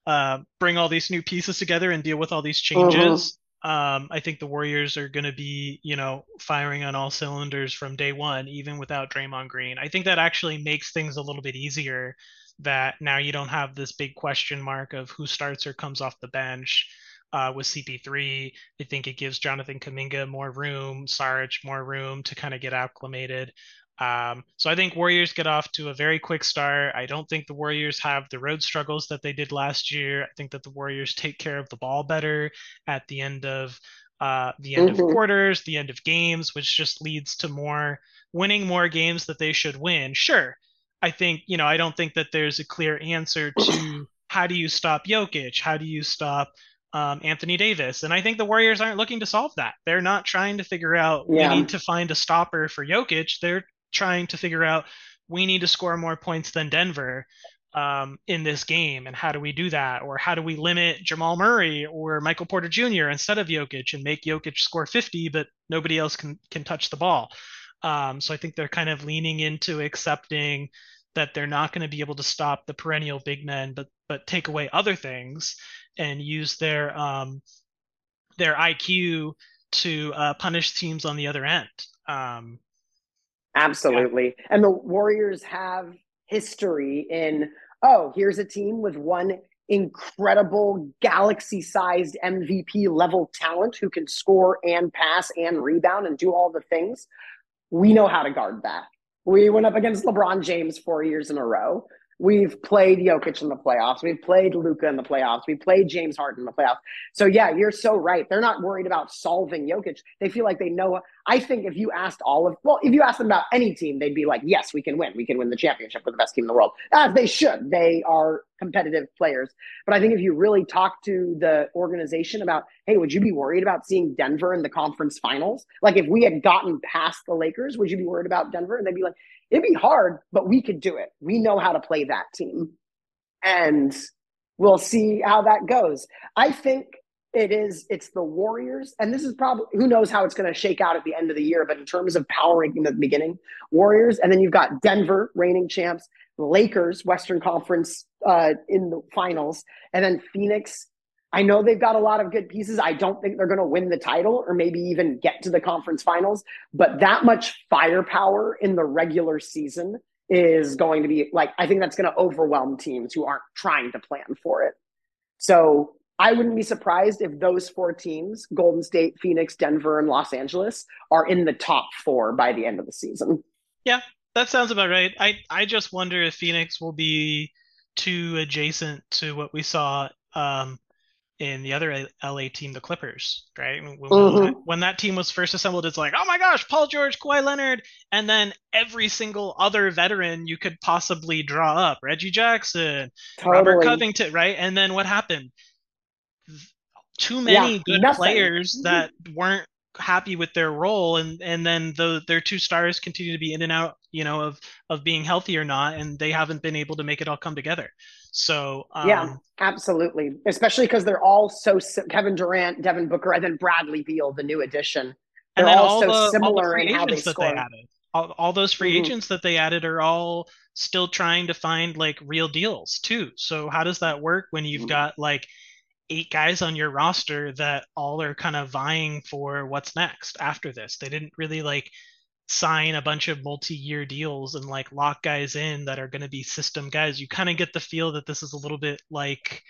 uh, bring all these new pieces together and deal with all these changes. Mm-hmm. Um, I think the Warriors are going to be, you know, firing on all cylinders from day one, even without Draymond Green. I think that actually makes things a little bit easier that now you don't have this big question mark of who starts or comes off the bench. Uh, with CP3, I think it gives Jonathan Kuminga more room, Saric more room to kind of get acclimated. Um, so I think Warriors get off to a very quick start. I don't think the Warriors have the road struggles that they did last year. I think that the Warriors take care of the ball better at the end of uh, the end mm-hmm. of quarters, the end of games, which just leads to more winning more games that they should win. Sure, I think, you know, I don't think that there's a clear answer to how do you stop Jokic? How do you stop um, Anthony Davis? And I think the Warriors aren't looking to solve that. They're not trying to figure out yeah. we need to find a stopper for Jokic. They're trying to figure out we need to score more points than Denver um, in this game. And how do we do that? Or how do we limit Jamal Murray or Michael Porter Jr. instead of Jokic and make Jokic score 50, but nobody else can, can touch the ball? Um, so I think they're kind of leaning into accepting that they're not going to be able to stop the perennial big men, but but take away other things and use their um, their IQ to uh, punish teams on the other end. Um, Absolutely, yeah. and the Warriors have history in oh, here's a team with one incredible galaxy sized MVP level talent who can score and pass and rebound and do all the things we know how to guard that. We went up against LeBron James four years in a row. We've played Jokic in the playoffs. We've played Luka in the playoffs. We played James Harden in the playoffs. So yeah, you're so right. They're not worried about solving Jokic. They feel like they know. I think if you asked all of, well, if you asked them about any team, they'd be like, yes, we can win. We can win the championship with the best team in the world. As they should. They are competitive players. But I think if you really talk to the organization about, hey, would you be worried about seeing Denver in the conference finals? Like if we had gotten past the Lakers, would you be worried about Denver? And they'd be like, it'd be hard, but we could do it. We know how to play that team. And we'll see how that goes. I think it is it's the Warriors, and this is probably who knows how it's going to shake out at the end of the year, but in terms of power ranking at the beginning, Warriors, and then you've got Denver, reigning champs, Lakers, Western Conference uh, in the finals, and then Phoenix, I know they've got a lot of good pieces. I don't think they're going to win the title or maybe even get to the conference finals, but that much firepower in the regular season is going to be like, I think that's going to overwhelm teams who aren't trying to plan for it. So I wouldn't be surprised if those four teams, Golden State, Phoenix, Denver, and Los Angeles, are in the top four by the end of the season. Yeah, that sounds about right. I, I just wonder if Phoenix will be too adjacent to what we saw um, in the other LA team, the Clippers, right? When, mm-hmm. when, that team was first assembled, it's like, oh my gosh, Paul George, Kawhi Leonard, and then every single other veteran you could possibly draw up, Reggie Jackson, totally. Robert Covington, right? And then what happened? Too many yeah, good nothing. players mm-hmm. that weren't happy with their role and and then the their two stars continue to be in and out you know of of being healthy or not and they haven't been able to make it all come together so um, yeah absolutely especially because they're all so kevin durant devin booker and then bradley beal the new addition they're all, all, so the, similar all the in how they score they all, all those free mm-hmm. agents that they added are all still trying to find like real deals too so how does that work when you've mm-hmm. got like eight guys on your roster that all are kind of vying for what's next after this. They didn't really like sign a bunch of multi-year deals and like lock guys in that are going to be system guys. You kind of get the feel that this is a little bit like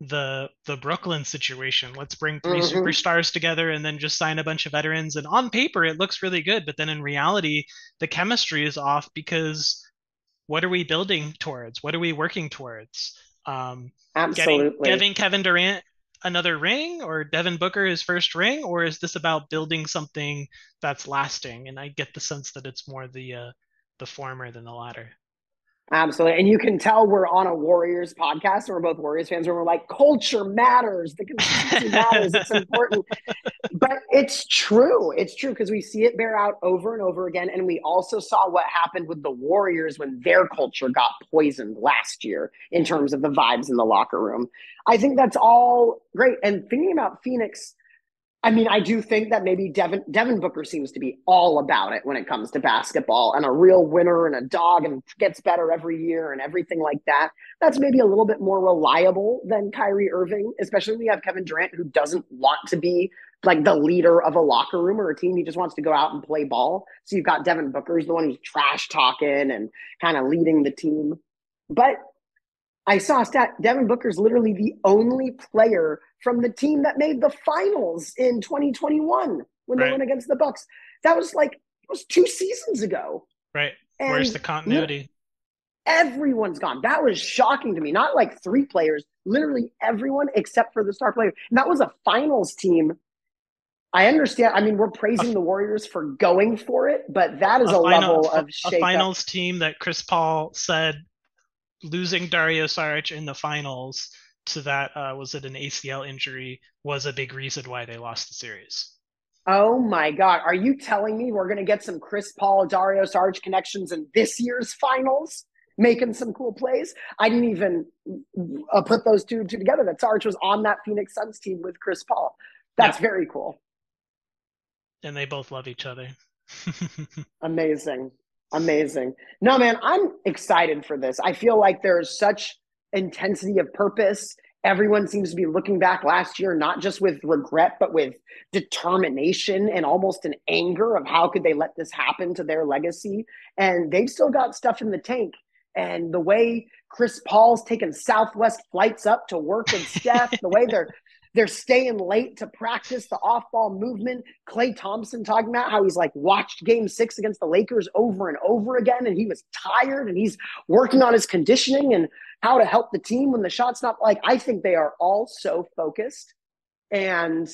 the the Brooklyn situation. Let's bring 3 mm-hmm. superstars together and then just sign a bunch of veterans and on paper it looks really good, but then in reality the chemistry is off because what are we building towards? What are we working towards? Um, Absolutely. Getting, giving Kevin Durant another ring or Devin Booker his first ring, or is this about building something that's lasting? And I get the sense that it's more the uh, the former than the latter. Absolutely. And you can tell we're on a Warriors podcast and we're both Warriors fans and we're like, culture matters. The consistency (laughs) matters. It's important. But it's true. It's true because we see it bear out over and over again. And we also saw what happened with the Warriors when their culture got poisoned last year in terms of the vibes in the locker room. I think that's all great. And thinking about Phoenix, I mean, I do think that maybe Devin Devin Booker seems to be all about it when it comes to basketball and a real winner and a dog and gets better every year and everything like that. That's maybe a little bit more reliable than Kyrie Irving, especially when you have Kevin Durant who doesn't want to be like the leader of a locker room or a team. He just wants to go out and play ball. So you've got Devin Booker, the one who's trash talking and kind of leading the team. But I saw a stat. Devin Booker's literally the only player from the team that made the finals in 2021 when right. they went against the Bucks. That was like it was two seasons ago. Right. And Where's the continuity? Everyone's gone. That was shocking to me. Not like three players, literally everyone except for the star player. And that was a finals team. I understand. I mean, we're praising the Warriors for going for it, but that is a, a final, level of a finals team that Chris Paul said losing Dario Saric in the finals to that uh, was it an ACL injury was a big reason why they lost the series. Oh my God. Are you telling me we're going to get some Chris Paul, Dario Saric connections in this year's finals? Making some cool plays. I didn't even uh, put those two, two together. That Saric was on that Phoenix Suns team with Chris Paul. That's yep. very cool. And they both love each other. (laughs) Amazing. Amazing. No, man, I'm excited for this. I feel like there's such intensity of purpose. Everyone seems to be looking back last year, not just with regret, but with determination and almost an anger of how could they let this happen to their legacy. And they've still got stuff in the tank. And the way Chris Paul's taken Southwest flights up to work with Steph, the way they're they're staying late to practice the off ball movement. Klay Thompson talking about how he's like watched game six against the Lakers over and over again, and he was tired and he's working on his conditioning and how to help the team when the shot's not like. I think they are all so focused. And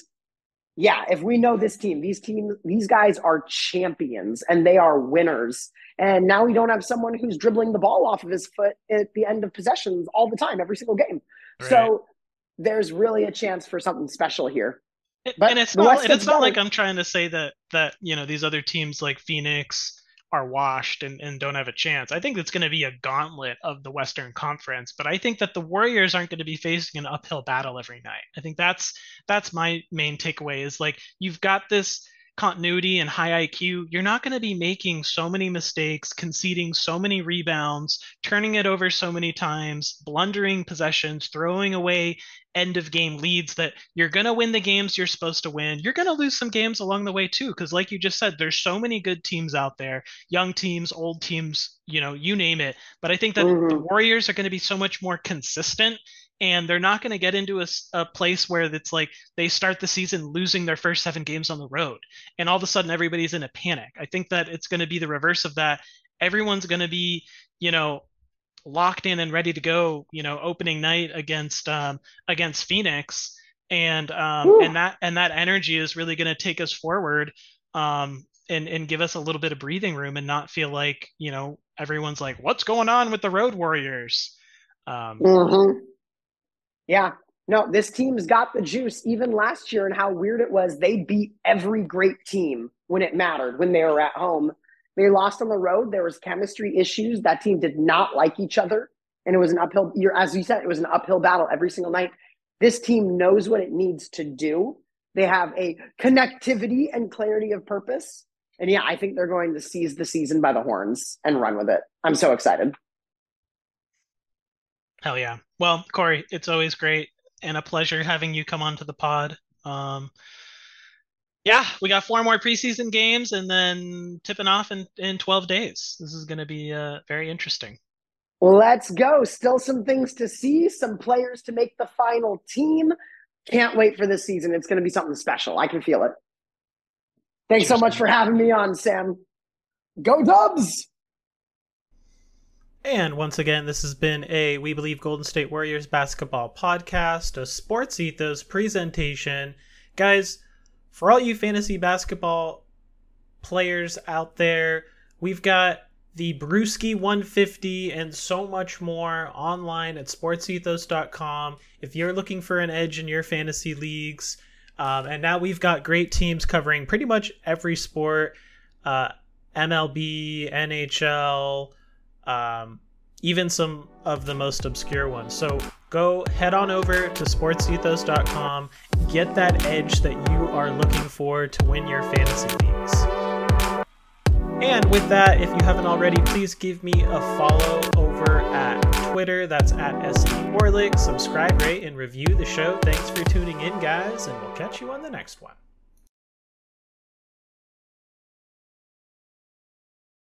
yeah, if we know this team, these team, these guys are champions and they are winners. And now we don't have someone who's dribbling the ball off of his foot at the end of possessions all the time, every single game. Right. So there's really a chance for something special here. But and it's not, and it's not like I'm trying to say that that you know these other teams like Phoenix are washed and, and don't have a chance. I think it's going to be a gauntlet of the Western Conference, but I think that the Warriors aren't going to be facing an uphill battle every night. I think that's that's my main takeaway is like you've got this continuity and high IQ, you're not going to be making so many mistakes, conceding so many rebounds, turning it over so many times, blundering possessions, throwing away end of game leads that you're going to win the games you're supposed to win. You're going to lose some games along the way too because like you just said there's so many good teams out there, young teams, old teams, you know, you name it. But I think that mm-hmm. the Warriors are going to be so much more consistent and they're not going to get into a, a, place where it's like they start the season losing their first seven games on the road and all of a sudden everybody's in a panic. I think that it's going to be the reverse of that. Everyone's going to be you know locked in and ready to go you know opening night against um against phoenix and um and that and that energy is really going to take us forward um and and give us a little bit of breathing room and not feel like you know everyone's like what's going on with the road warriors? Um mm-hmm. Yeah. No, this team's got the juice even last year and how weird it was. They beat every great team when it mattered, when they were at home. They lost on the road. There was chemistry issues. That team did not like each other. And it was an uphill, as you said, it was an uphill battle every single night. This team knows what it needs to do. They have a connectivity and clarity of purpose. And yeah, I think they're going to seize the season by the horns and run with it. I'm so excited. Hell yeah. Well, Corey, it's always great and a pleasure having you come onto the pod. Um, yeah, we got four more preseason games and then tipping off in, in 12 days. This is going to be uh, very interesting. Let's go. Still some things to see, some players to make the final team. Can't wait for this season. It's going to be something special. I can feel it. Thanks so much for having me on, Sam. Go Dubs! And once again, this has been a We Believe Golden State Warriors basketball podcast, a sports ethos presentation. Guys, for all you fantasy basketball players out there, we've got the Brewski 150 and so much more online at sportsethos.com. If you're looking for an edge in your fantasy leagues, um, and now we've got great teams covering pretty much every sport uh, MLB, NHL um, even some of the most obscure ones. So go head on over to sportsethos.com, get that edge that you are looking for to win your fantasy leagues. And with that, if you haven't already, please give me a follow over at Twitter. That's at SD Orlik. Subscribe, rate, and review the show. Thanks for tuning in, guys, and we'll catch you on the next one.